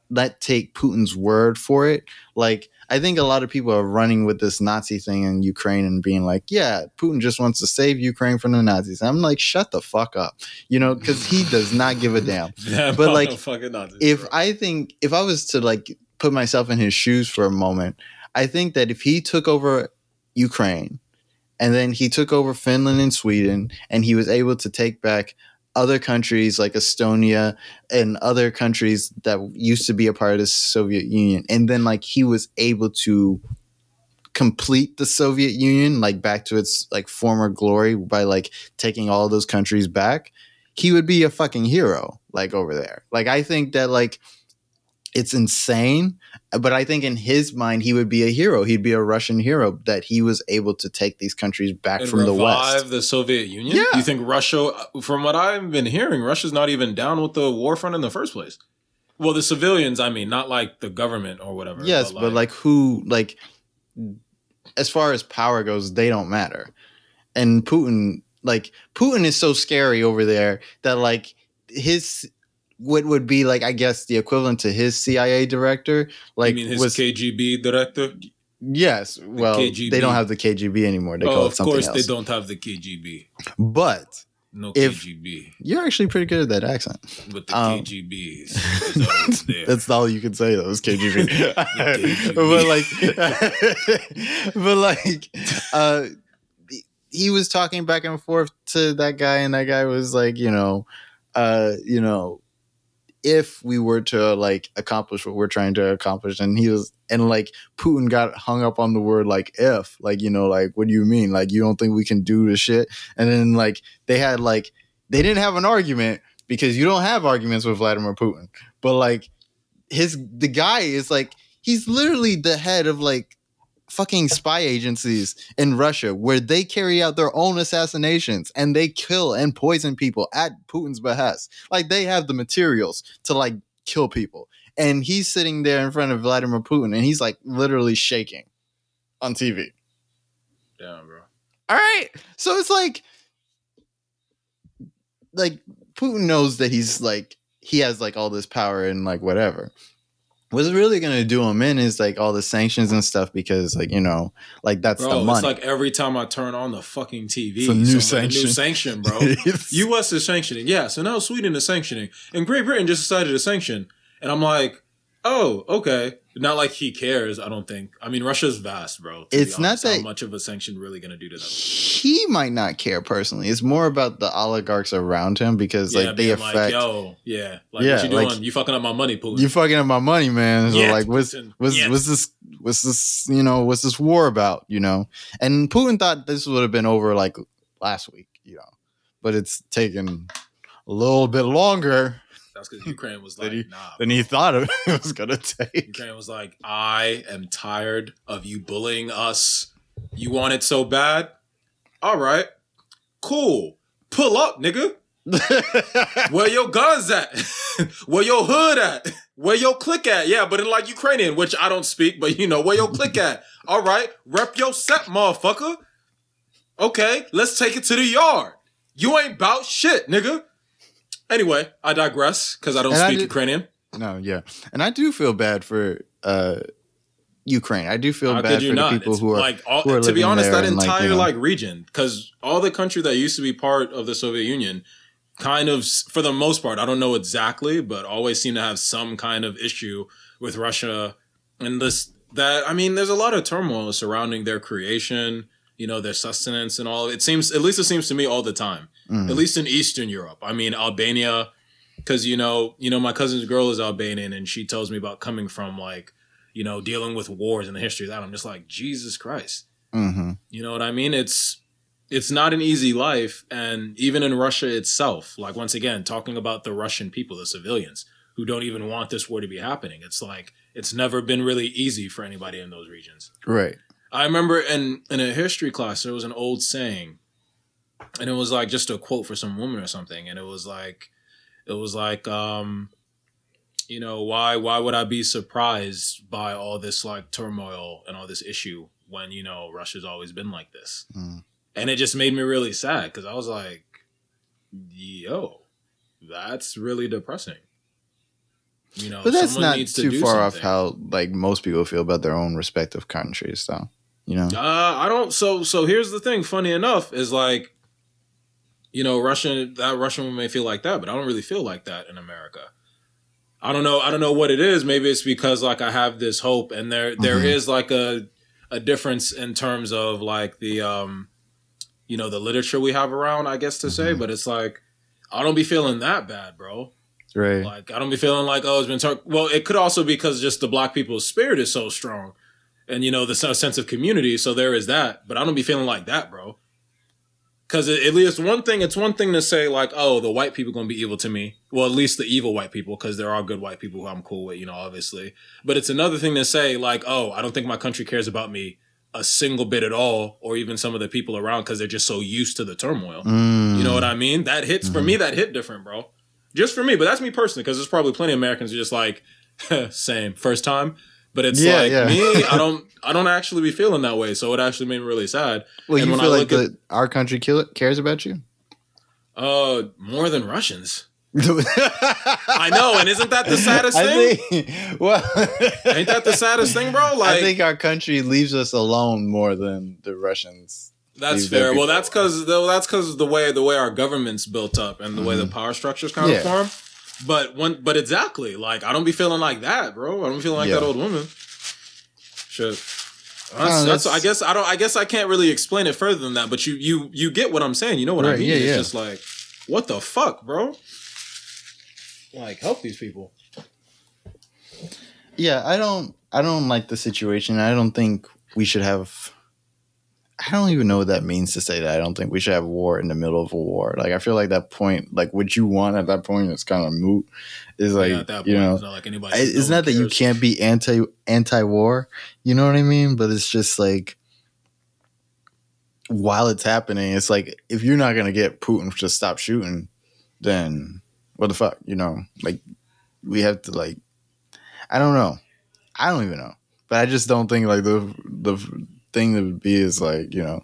let take Putin's word for it, like I think a lot of people are running with this Nazi thing in Ukraine and being like, yeah, Putin just wants to save Ukraine from the Nazis. I'm like, shut the fuck up. You know, cuz he does not give a damn That but, like, Nazis, if bro. I think if I was to like put myself in his shoes for a moment, I think that if he took over Ukraine and then he took over Finland and Sweden and he was able to take back other countries like Estonia and other countries that used to be a part of the Soviet Union. And then like he was able to complete the Soviet Union like back to its like former glory by like taking all those countries back. He would be a fucking hero like over there. Like i think that like it's insane but i think in his mind he would be a hero he'd be a russian hero that he was able to take these countries back and from the west the Soviet Union? Yeah. You think Russia, from what I've been hearing, Russia's not even down with the war front in the first place? Well, the civilians, I mean, not like the government or whatever. yes but like who like as far as power goes they don't matter and putin like putin is so scary over there that like his what would be like i guess the equivalent to his cia director like you mean his was KGB director? Yes. Well, KGB. they don't have the KGB anymore. They call oh, it of something course else. they don't have the KGB. But No If- KGB. you're actually pretty good at that accent. But the um, KGB is, is there. That's all you can say though. Is KGB. KGB. but like, but like, uh, he was talking back and forth to that guy, and that guy was like, you know, uh, you know, if we were to like accomplish what we're trying to accomplish and he was and like putin got hung up on the word like if like you know like what do you mean? Like you don't think we can do the shit? And then like they had like they didn't have an argument because you don't have arguments with vladimir putin. But like his the guy is like he's literally the head of like fucking spy agencies in Russia where they carry out their own assassinations and they kill and poison people at Putin's behest. Like they have the materials to like kill people. And he's sitting there in front of Vladimir Putin and he's like literally shaking on TV. Damn, bro. All right. So it's like like Putin knows that he's like he has like all this power and like whatever what's really gonna do him in is like all the sanctions and stuff because like you know like that's Bro, the money. it's like every time I turn on the fucking TV, It's a new some- sanction. new sanction, bro. U.S. is sanctioning, yeah. So now Sweden is sanctioning, and Great Britain just decided to sanction, and I'm like, oh, okay. Not like he cares. I don't think. I mean, Russia's vast, bro. It's not honest. how that- much of a sanction really going to do to them. he might not care personally. It's more about the oligarchs around him because yeah, like they affect. like, yo, yeah, like Yeah, what you doing? like- you fucking up my money, Putin. you fucking up my money, man. So Yes, like, what's what's Yes. what's this? What's this? You know, what's this war about? You know, and Putin thought this would have been over like last week. You know, but it's taken a little bit longer That's because Ukraine was like, he- nah. than he thought it was gonna take. Ukraine was like, I am tired of you bullying us. You want it so bad? All right, cool. Pull up, nigga. Where your guns at? where your hood at? Where your click at? Yeah, but in like Ukrainian, which I don't speak, but you know, where your click at? All right, rep your set, motherfucker. Okay, let's take it to the yard. You ain't bout shit, nigga. Anyway, I digress because I don't And I speak did- Ukrainian. No, yeah, and I do feel bad for uh Ukraine. I do feel How bad for the people It's who are like all, who are to be honest, that and, like, entire you know- like region, because all the country that used to be part of the Soviet Union, kind of for the most part, I don't know exactly, but always seem to have some kind of issue with Russia and this. That I mean, there's a lot of turmoil surrounding their creation, you know, their sustenance and all. It seems, at least it seems to me, all the time. Mm. At least in Eastern Europe. I mean, Albania, because you know, you know, my cousin's girl is Albanian, and she tells me about coming from like, you know, dealing with wars and the history of that. I'm just like, Jesus Christ. hmm You know what I mean? It's it's not an easy life, and even in Russia itself, like once again, talking about the Russian people, the civilians who don't even want this war to be happening. It's like it's never been really easy for anybody in those regions. right. I remember in in a history class there was an old saying, and it was like just a quote for some woman or something, and it was like, it was like, um, you know, why why would I be surprised by all this like turmoil and all this issue when you know Russia's always been like this, Mm. and it just made me really sad because I was like, yo, that's really depressing. You know, But that's not to too do far off how like most people feel about their own respective countries, though. You know, Uh, I don't. So, so here's the thing. Funny enough, is like, you know, Russian that Russian woman may feel like that, but I don't really feel like that in America. I don't know. I don't know what it is. Maybe it's because like I have this hope, and there there Mhm. is like a a difference in terms of like the um, you know, the literature we have around. I guess to say, Mhm. but it's like I don't be feeling that bad, bro. right? Like I don't be feeling like oh it's been talk. Well, it could also be because just the black people's spirit is so strong, and you know the sense of community. So there is that. But I don't be feeling like that, bro. Because at least one thing, it's one thing to say like, oh, the white people gonna be evil to me. Well, at least the evil white people, because there are good white people who I'm cool with, you know, obviously. But it's another thing to say like, oh, I don't think my country cares about me a single bit at all, or even some of the people around, because they're just so used to the turmoil. Mm. You know what I mean? That hits for Mhm. me. That hit different, bro. Just for me, but that's me personally, because there's probably plenty of Americans who just like same first time. But it's Yeah, like yeah. me, I don't, I don't actually be feeling that way. So it actually made me really sad. Well, and you feel I like at- our country cares about you? Uh, more than Russians. I know, and isn't that the saddest thing? Think, well, Ain't that the saddest thing, bro? Like I think our country leaves us alone more than the Russians. that's fair. Well, that's because that's because the way the way our government's built up and the way the power structures kind of Mm-hmm. Yeah. form. But when, but exactly, like I don't be feeling like that, bro. I don't be feeling like Yeah. that old woman. Shit. That's, No, that's, that's- I guess I don't. I guess I can't really explain it further than that. But you, you, you get what I'm saying. You know what I mean? yeah, it's yeah. just like, what the fuck, bro? like help these people. Yeah, I don't I don't like the situation. I don't think we should have I don't even know what that means to say that. I don't think we should have war in the middle of a war. Like I feel like that point, like what you want at that point is kind of moot. Is like yeah, point, you know, it's not like anybody. I- it's no not one that you can't be anti anti war. You know what I mean? But it's just like while it's happening, it's like if you're not gonna get Putin to stop shooting, then what the fuck? You know, like we have to like I don't know. I don't even know. But I just don't think like the the thing that would be is like, you know,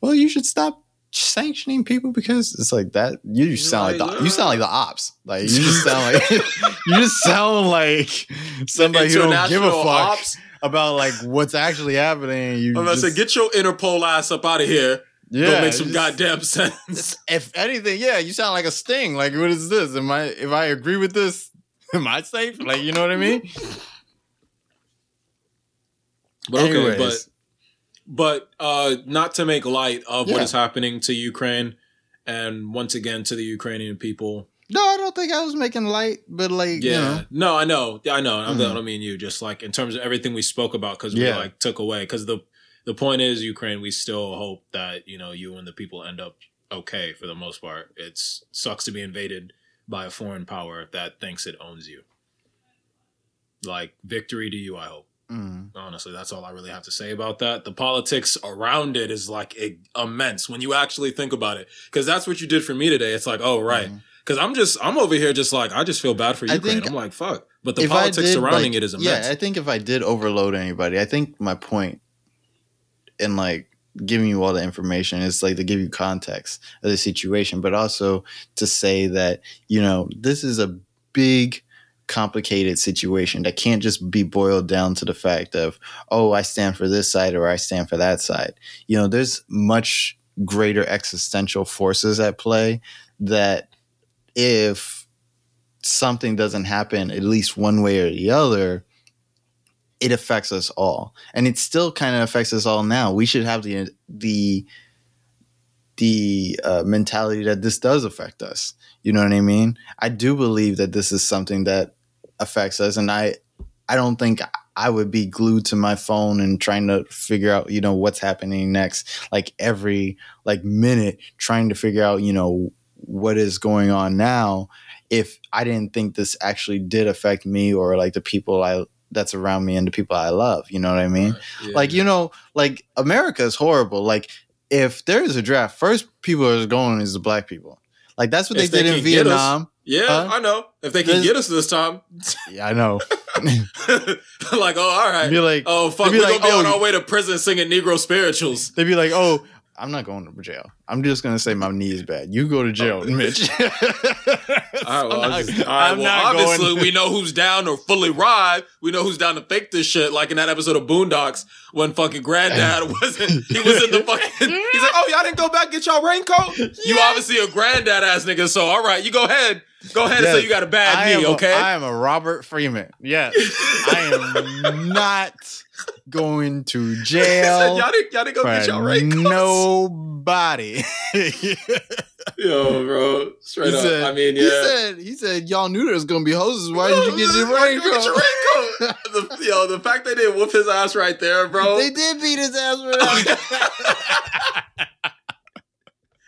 well you should stop sanctioning people because it's like that you just sound like the, you sound like the ops. Like you just sound like you just sound like somebody who don't give a fuck ops. about like what's actually happening. You I'm about to say, get your Interpol ass up out of here. yeah, Don't make some just- goddamn sense. If anything, yeah, you sound like a sting. Like, what is this? Am I if I agree with this, am I safe? Like, you know what I mean? But okay, Anyways. but but uh, not to make light of what Yeah. is happening to Ukraine, and once again to the Ukrainian people. No, I don't think I was making light, but like, Yeah, you know, no, I know, I know. Mhm. I don't mean you. Just like in terms of everything we spoke about, because Yeah. we like took away. Because the the point is, Ukraine. We still hope that you know you and the people end up okay for the most part. It sucks to be invaded by a foreign power that thinks it owns you. Like victory to you, I hope. Mm. Honestly, that's all I really have to say about that. The politics around it is like immense when you actually think about it. Because that's what you did for me today. It's like, oh, right. Because I'm just, I'm over here just like, I just feel bad for Ukraine. I'm like, fuck. But the politics did, surrounding like- it is immense. Yeah, I think if I did overload anybody, I think my point in like giving you all the information is like to give you context of the situation, but also to say that, you know, this is a big complicated situation that can't just be boiled down to the fact of, oh, I stand for this side or I stand for that side. You know, there's much greater existential forces at play that if something doesn't happen at least one way or the other, it affects us all, and it still kind of affects us all now. We should have the the the uh, mentality that this does affect us. You know what I mean? I do believe that this is something that affects us, and I I don't think I would be glued to my phone and trying to figure out you know what's happening next, like every like minute trying to figure out you know what is going on now if I didn't think this actually did affect me or like the people I that's around me and the people I love. You know what I mean? Yeah. Like you know, like America is horrible. Like if there is a draft, first people are going is the black people. Like that's what If they they did in us. Vietnam. yeah, Huh? I know. If they can There's- get us this time, Yeah, I know. like, oh, all right. Be like, Oh, fuck. We're like, to be on oh, our way to prison singing Negro spirituals. they'd be like, oh. I'm not going to jail. I'm just gonna say my knee is bad. You go to jail, Oh. Mitch. All right, well, I'm not- just- all right, well not going- obviously we know who's down or fully ride. We know who's down to fake this shit. Like in that episode of Boondocks when fucking granddad wasn't, he was in the fucking, he's like, oh, y'all didn't go back get y'all raincoat? You Yes. obviously a granddad ass nigga. So, all right, you go ahead. Go ahead and say you got a bad I knee, okay? I am a Robert Freeman. Yes. I am not going to He said, jail y'all didn't, y'all didn't go get y'all raincoats. nobody. Yo, bro. Straight up. said, I mean, yeah. he said, he said, y'all knew there was gonna be hoses. Why did you get your Why you get your raincoat? the, yo, the fact they didn't whoop his ass right there, bro. they did beat his ass that.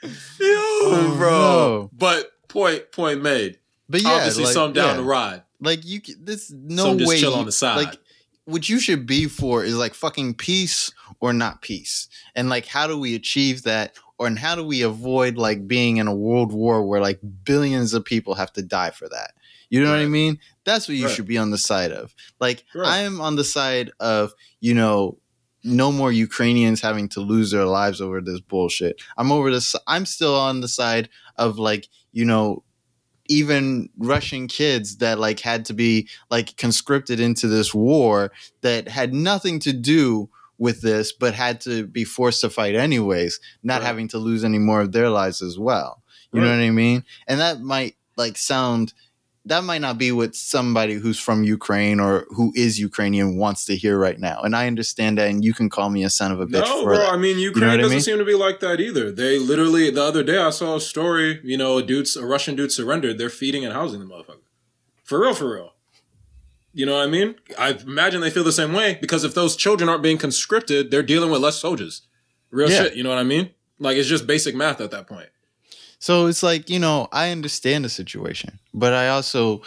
Yo, Oh, bro. no. But point point made. But yeah, Obviously, like, some down yeah. the ride. Like you, this no Some just way. chill you- on the side. Like what you should be for is like fucking peace or not peace, and like how do we achieve that, or and how do we avoid like being in a world war where like billions of people have to die for that? You know what I mean? That's what you Right. should be on the side of. Like Right. I am on the side of you know no more Ukrainians having to lose their lives over this bullshit. I'm over this. I'm still on the side of like you know even Russian kids that like had to be like conscripted into this war that had nothing to do with this, but had to be forced to fight anyways, not Right. having to lose any more of their lives as well. You know what I mean? And that might like sound that might not be what somebody who's from Ukraine or who is Ukrainian wants to hear right now. And I understand that and you can call me a son of a bitch No, for bro. that. I mean, Ukraine what I doesn't mean? seem to be like that either. They literally the other day I saw a story. You know, a dude, a Russian dude surrendered. They're feeding and housing the motherfucker. For real, for real. You know what I mean? I imagine they feel the same way because if those children aren't being conscripted, they're dealing with less soldiers. Real Yeah. shit. You know what I mean? Like it's just basic math at that point. So it's like, you know, I understand the situation, but I also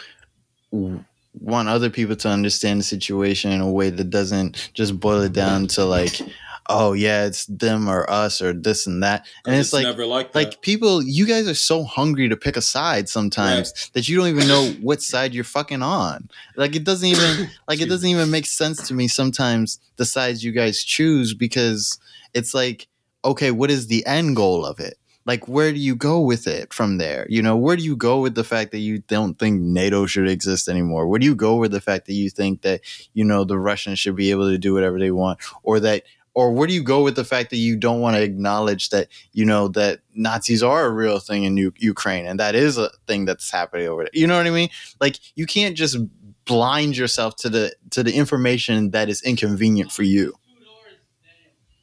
want other people to understand the situation in a way that doesn't just boil it down to like, oh yeah, it's them or us or this and that. And it's, like never like that. like people you guys are so hungry to pick a side sometimes that you don't even know what side you're fucking on. Like it doesn't even like it doesn't even make sense to me sometimes the sides you guys choose because it's like okay, what is the end goal of it? Like where do you go with it from there? You know, where do you go with the fact that you don't think NATO should exist anymore? Where do you go with the fact that you think that, you know, the Russians should be able to do whatever they want or that or where do you go with the fact that you don't want to acknowledge that you know that Nazis are a real thing in U- Ukraine and that is a thing that's happening over there. You know what I mean? Like you can't just blind yourself to the to the information that is inconvenient for you.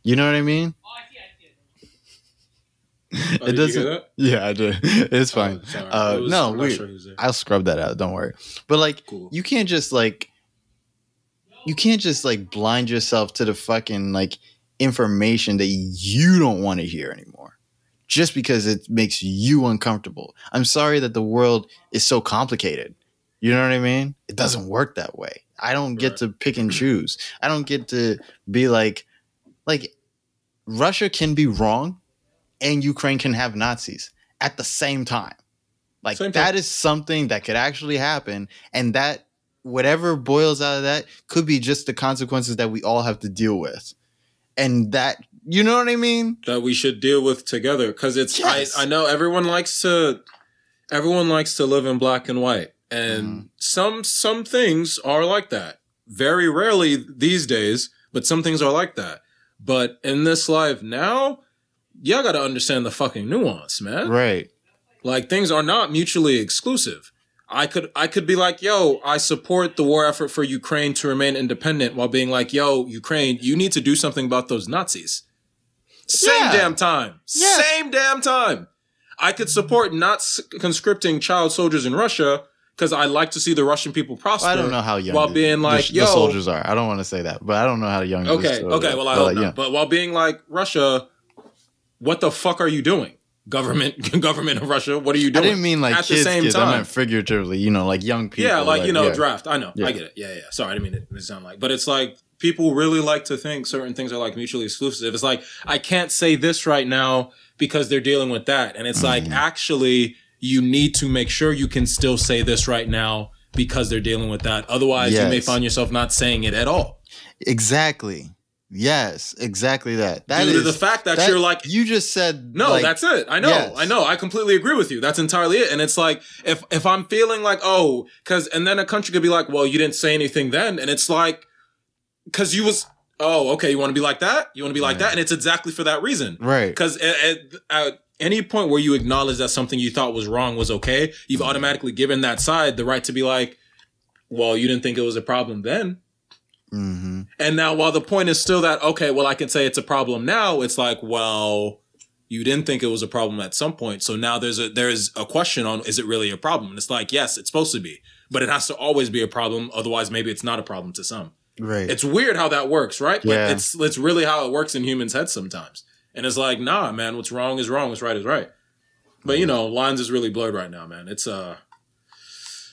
You know what I mean? Oh, it did you hear doesn't- Yeah, I did. It's fine. Oh. Uh, was- no, we- sure. I'll scrub that out. Don't worry. But like, Cool. you can't just like, you can't just like blind yourself to the fucking like information that you don't want to hear anymore, just because it makes you uncomfortable. I'm sorry that the world is so complicated. You know what I mean? It doesn't work that way. I don't get Right. to pick and choose. I don't get to be like, like, Russia can be wrong, and Ukraine can have Nazis at the same time. Like Same that is something that could actually happen, and that whatever boils out of that could be just the consequences that we all have to deal with, and that you know what I mean? that we should deal with together because it's Yes. I, I know everyone likes to everyone likes to live in black and white and Mhm. some some things are like that very rarely these days but some things are like that but in this life now y'all gotta understand the fucking nuance man Right. like things are not mutually exclusive. I could I could be like, yo, I support the war effort for Ukraine to remain independent while being like, yo, Ukraine, you need to do something about those Nazis. Same Yeah. damn time. Yes. Same damn time. I could support not conscripting child soldiers in Russia because I like to see the Russian people prosper. I don't know how young While being the, like, the yo- soldiers are. I don't want to say that, but I don't know how young. Okay, okay, well I like, not. yeah. But while being like Russia, what the fuck are you doing? Government government of Russia, what are you doing? I didn't mean like At the same kids. I time. meant figuratively. You know, like young people. yeah, like, you know, yeah. draft. I know. Yeah. I get it. Yeah, yeah. Sorry, I didn't mean it to sound like. But it's like people really like to think certain things are like mutually exclusive. It's like I can't say this right now because they're dealing with that, and it's like Mhm. actually you need to make sure you can still say this right now because they're dealing with that. Otherwise, you may find yourself not saying it at all Exactly. Yes, exactly that. That due is to the fact that, that- you're like. you just said. No, like, that's it. I know. yes. I know. I completely agree with you. That's entirely it. And it's like if if I'm feeling like oh, because and then a country could be like, well, you didn't say anything then, and it's like because you was oh okay, you want to be like that, you want to be like that, and it's exactly for that reason. right. Because at, at, at any point where you acknowledge that something you thought was wrong was okay, you've Mm-hmm. automatically given that side the right to be like, well, you didn't think it was a problem then. Hmm And now, while the point is still that, okay, well, I can say it's a problem now, it's like, well, you didn't think it was a problem at some point. So now there's a, there's a question on, is it really a problem? And it's like, yes, it's supposed to be, but it has to always be a problem. Otherwise, maybe it's not a problem to some. Right. It's weird how that works, right? But Yeah. it's, it's really how it works in humans' heads sometimes. And it's like, nah, man, what's wrong is wrong. What's right is right. But you know, lines is really blurred right now, man. It's, uh,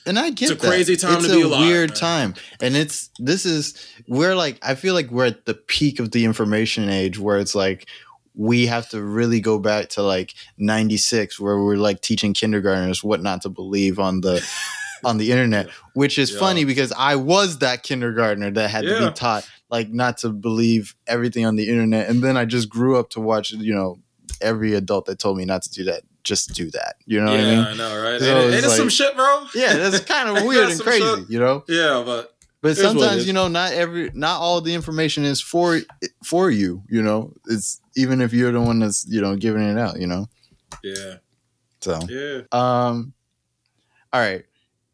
and I get It's a that. crazy time it's to be a alive, weird man. time, and it's this is we're like I feel like we're at the peak of the information age where it's like we have to really go back to like 96 where we're like teaching kindergartners what not to believe on the on the internet which is Yeah. funny because i was that kindergartner that had to be taught like not to believe everything on the internet and then i just grew up to watch you know every adult that told me not to do that just do that you know yeah, what i mean Yeah, I know, right? So Ain't it- it's ain't it some shit, bro? yeah that's kind of weird and crazy shit. you know Yeah, but but Here's what it sometimes you know not every not all the information is for for you you know it's even if you're the one that's you know giving it out you know yeah, so yeah. um all right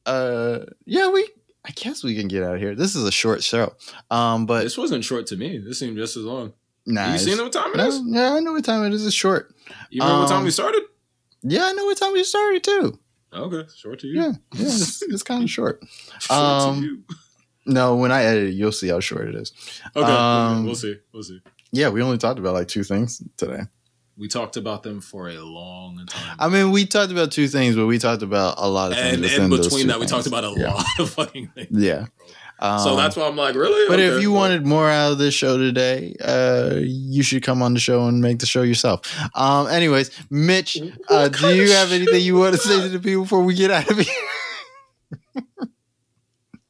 uh yeah we i guess we can get out of here this is a short show um but This wasn't short to me. This seemed just as long. nah you seen what time it is? no, yeah i know what time it is it's short You remember what time Um, we started? Yeah i know what time we started too Okay, short to you. Yeah, yeah, it's, it's kind of short. Short Um, to you. No, when I edit it, you'll see how short it is. Okay, um, okay, we'll see. We'll see. Yeah, we only talked about like two things today. We talked about them for a long time. I mean, we talked about two things, but we talked about a lot of things. and in between that, we talked about a yeah. lot of fucking things. Yeah. Um, that's why I'm like, really? But if you wanted more out of this show today, uh, you should come on the show and make the show yourself. Um, anyways, Mitch, uh, do you have anything you want to say to the people before we get out of here?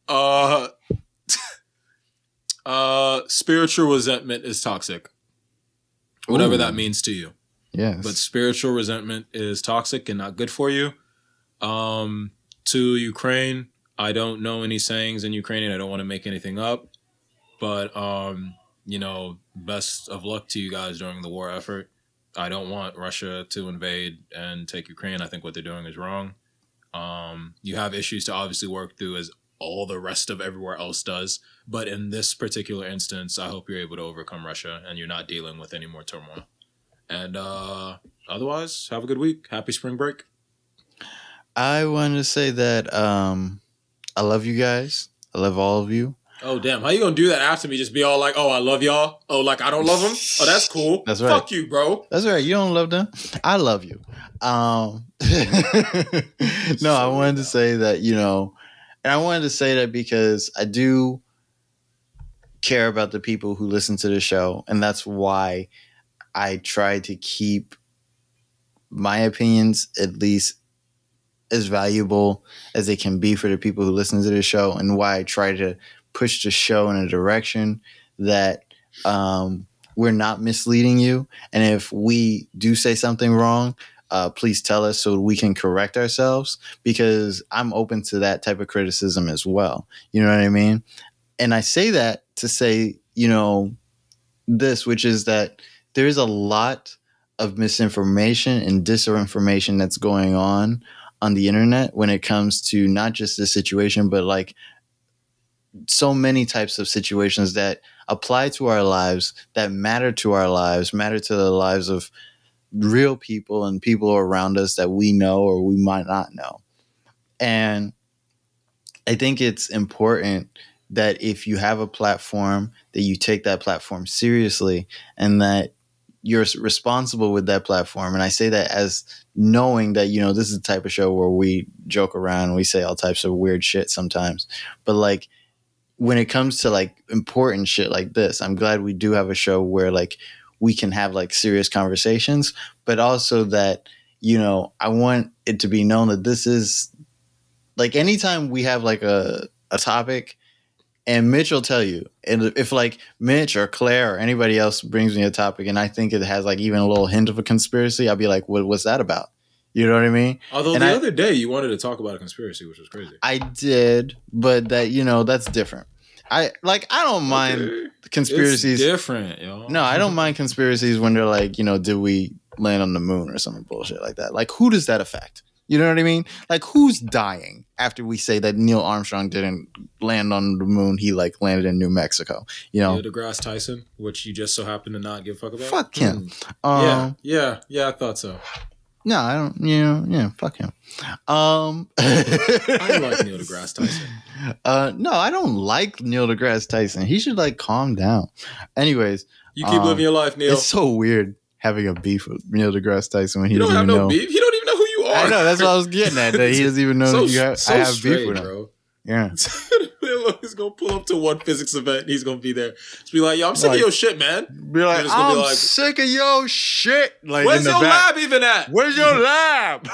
Uh, uh, spiritual resentment is toxic. Whatever Ooh. that means to you. Yes. But spiritual resentment is toxic and not good for you. Um, to Ukraine, I don't know any sayings in Ukrainian. I don't want to make anything up. But, um, you know, best of luck to you guys during the war effort. I don't want Russia to invade and take Ukraine. I think what they're doing is wrong. Um, you have issues to obviously work through as all the rest of everywhere else does. But in this particular instance, I hope you're able to overcome Russia and you're not dealing with any more turmoil. And uh, otherwise, have a good week. Happy spring break. I wanted to say that um, I love you guys. I love all of you. Oh damn! How you gonna do that after me? Just be all like, "Oh, I love y'all." Oh, like I don't love them. Oh, that's cool. That's right. Fuck you, bro. That's right. You don't love them. I love you. Um, no, I wanted to say that, you know, and I wanted to say that because I do care about the people who listen to the show. And that's why I try to keep my opinions at least as valuable as they can be for the people who listen to the show and why I try to push the show in a direction that um, we're not misleading you. And if we do say something wrong, uh, please tell us so we can correct ourselves because I'm open to that type of criticism as well. You know what I mean? And I say that to say, you know, this, which is that there is a lot of misinformation and disinformation that's going on on the internet when it comes to not just this situation, but like so many types of situations that apply to our lives, that matter to our lives, matter to the lives of real people and people around us that we know or we might not know. And I think it's important that if you have a platform, that you take that platform seriously and that you're responsible with that platform. And I say that as knowing that, you know, this is the type of show where we joke around, we say all types of weird shit sometimes. But like when it comes to like important shit like this, I'm glad we do have a show where like we can have like serious conversations, but also that, you know, I want it to be known that this is like anytime we have like a, a topic and Mitch will tell you, and if like Mitch or Claire or anybody else brings me a topic and I think it has like even a little hint of a conspiracy, I'll be like, what, what's that about? You know what I mean? Although And the I- other day you wanted to talk about a conspiracy, which was crazy. I did, but that, you know, that's different. I like, I don't mind Okay. conspiracies. It's different, yo. No, I don't mind conspiracies when they're like, you know, did we land on the moon or something bullshit like that? Like, who does that affect? You know what I mean? Like, who's dying after we say that Neil Armstrong didn't land on the moon? He like landed in New Mexico. You know, Neil deGrasse Tyson, which you just so happen to not give a fuck about. Fuck him. Hmm. um, yeah, yeah, yeah. I thought so. no, I don't. You know, yeah, fuck him. Um, I like Neil deGrasse Tyson. Uh, no, I don't like Neil deGrasse Tyson. He should like calm down. Anyways, You keep Um, living your life, Neil. it's so weird having a beef with Neil deGrasse Tyson when he you don't doesn't have even no know. beef. You I know that's what I was getting at. That he doesn't even know so, that you have, so I have straight, beef with him. bro. Yeah, he's gonna pull up to one physics event and he's gonna be there. Just be like, yo, I'm sick Like- of your shit, man. be like, gonna I'm be like- sick of your shit. Like, Where's your back. lab even at? Where's your lab?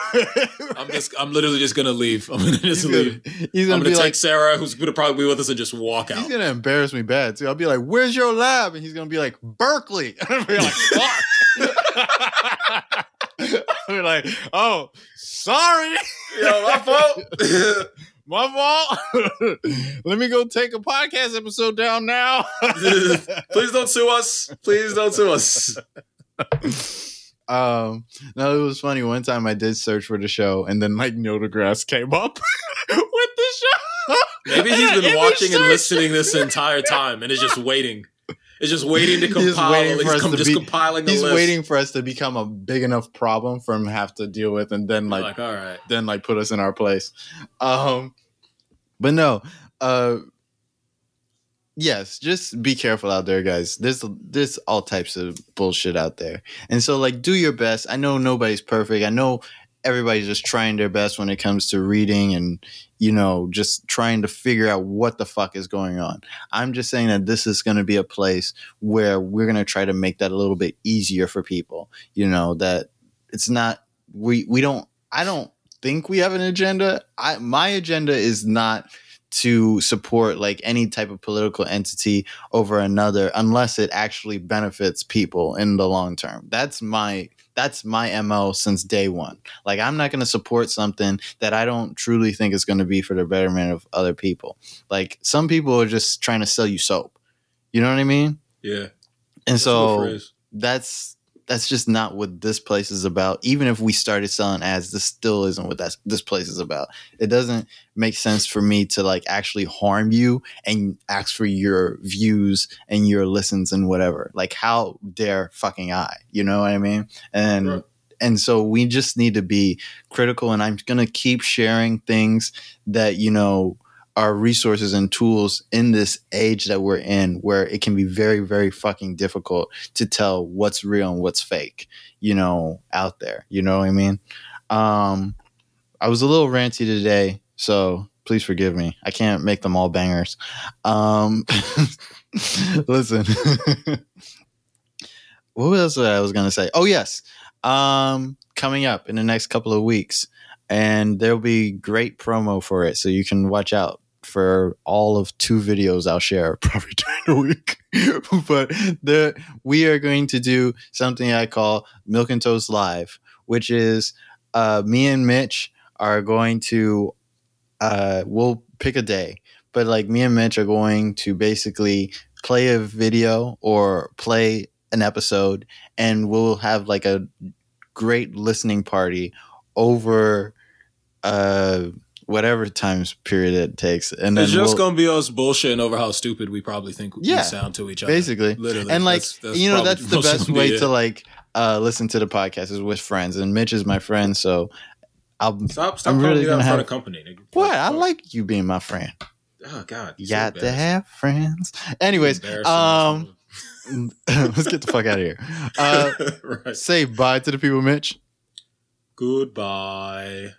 I'm just I'm literally just gonna leave. I'm gonna just he's leave. gonna, he's I'm gonna gonna take like, Sarah, who's gonna probably be with us, and just walk out. he's gonna embarrass me bad too. I'll be like, "Where's your lab?" And he's gonna be like, "Berkeley." I'll be like, "Fuck." I'll be like, "Oh, sorry." Yo, my fault. My fault. Let me go take a podcast episode down now. Please don't sue us. Please don't sue us. um, no, it was funny. One time I did search for the show, and then like Neil deGrasse came up with the show. Maybe he's been watching and listening this entire time and is just waiting. It's just waiting to compile. waiting He's, com- just be- compiling the He's list. waiting for us to become a big enough problem for him to have to deal with, and then like, like, all right. then like put us in our place. Um, but no, uh, yes, just be careful out there, guys. There's there's all types of bullshit out there, and so like do your best. I know nobody's perfect. I know everybody's just trying their best when it comes to reading and you know just trying to figure out what the fuck is going on. I'm just saying that this is going to be a place where we're going to try to make that a little bit easier for people. You know that it's not we we don't I don't think we have an agenda. I my agenda is not to support like any type of political entity over another unless it actually benefits people in the long term. That's my that's my MO since day 1. Like I'm not going to support something that I don't truly think is going to be for the betterment of other people. Like some people are just trying to sell you soap. You know what I mean? Yeah. And That's so that's that's just not what this place is about. Even if we started selling ads, this still isn't what that's this place is about. It doesn't make sense for me to like actually harm you and ask for your views and your listens and whatever. Like how dare fucking I? You know what I mean? And Right. and so we just need to be critical and I'm going to keep sharing things that you know are resources and tools in this age that we're in where it can be very very fucking difficult to tell what's real and what's fake you know out there. You know what i mean? Um i was a little ranty today so please forgive me. I can't make them all bangers. Um listen. What else was i was gonna say? Oh yes. Um coming up in the next couple of weeks and there'll be great promo for it so you can watch out for all of two videos I'll share probably during the week. but the we are going to do something I call Milk and Toast Live, which is uh, me and Mitch are going to uh, we'll pick a day, but like me and Mitch are going to basically play a video or play an episode, and we'll have like a great listening party over uh whatever times period it takes and then It's just we'll- gonna be us bullshitting over how stupid we probably think Yeah, we sound to each other. basically Literally. and like That's- that's you know that's the best way be to like uh listen to the podcast is with friends and mitch is my friend so i'll Stop stop I'm really me that in gonna front have- of company, nigga. what i like you being my friend Oh god. you so got to have friends anyways um let's get the fuck out of here uh right. say bye to the people mitch Goodbye.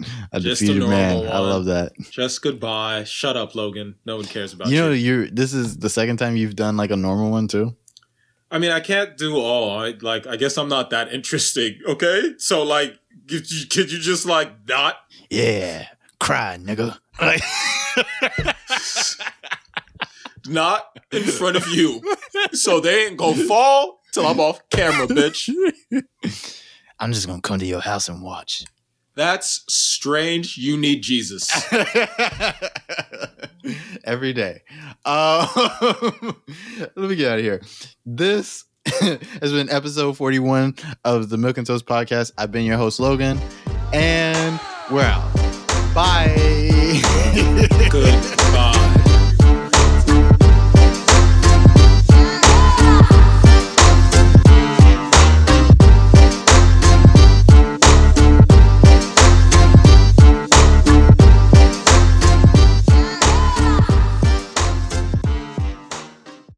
Just a defeated man normal i love that Just goodbye. Shut up, Logan. No one cares about you you. know you're this is the second time you've done like a normal one too I mean, I can't do all. I like. I guess I'm not that interesting. Okay, so like, could you, could you just like not? yeah cry nigga Like- not in front of you, so they ain't gonna fall till I'm off camera, bitch. i'm just gonna come to your house and watch That's strange. You need Jesus. every day. Um, let me get out of here. This has been episode 41 of the Milk and Toast podcast. I've been your host, Logan, and we're out. Bye.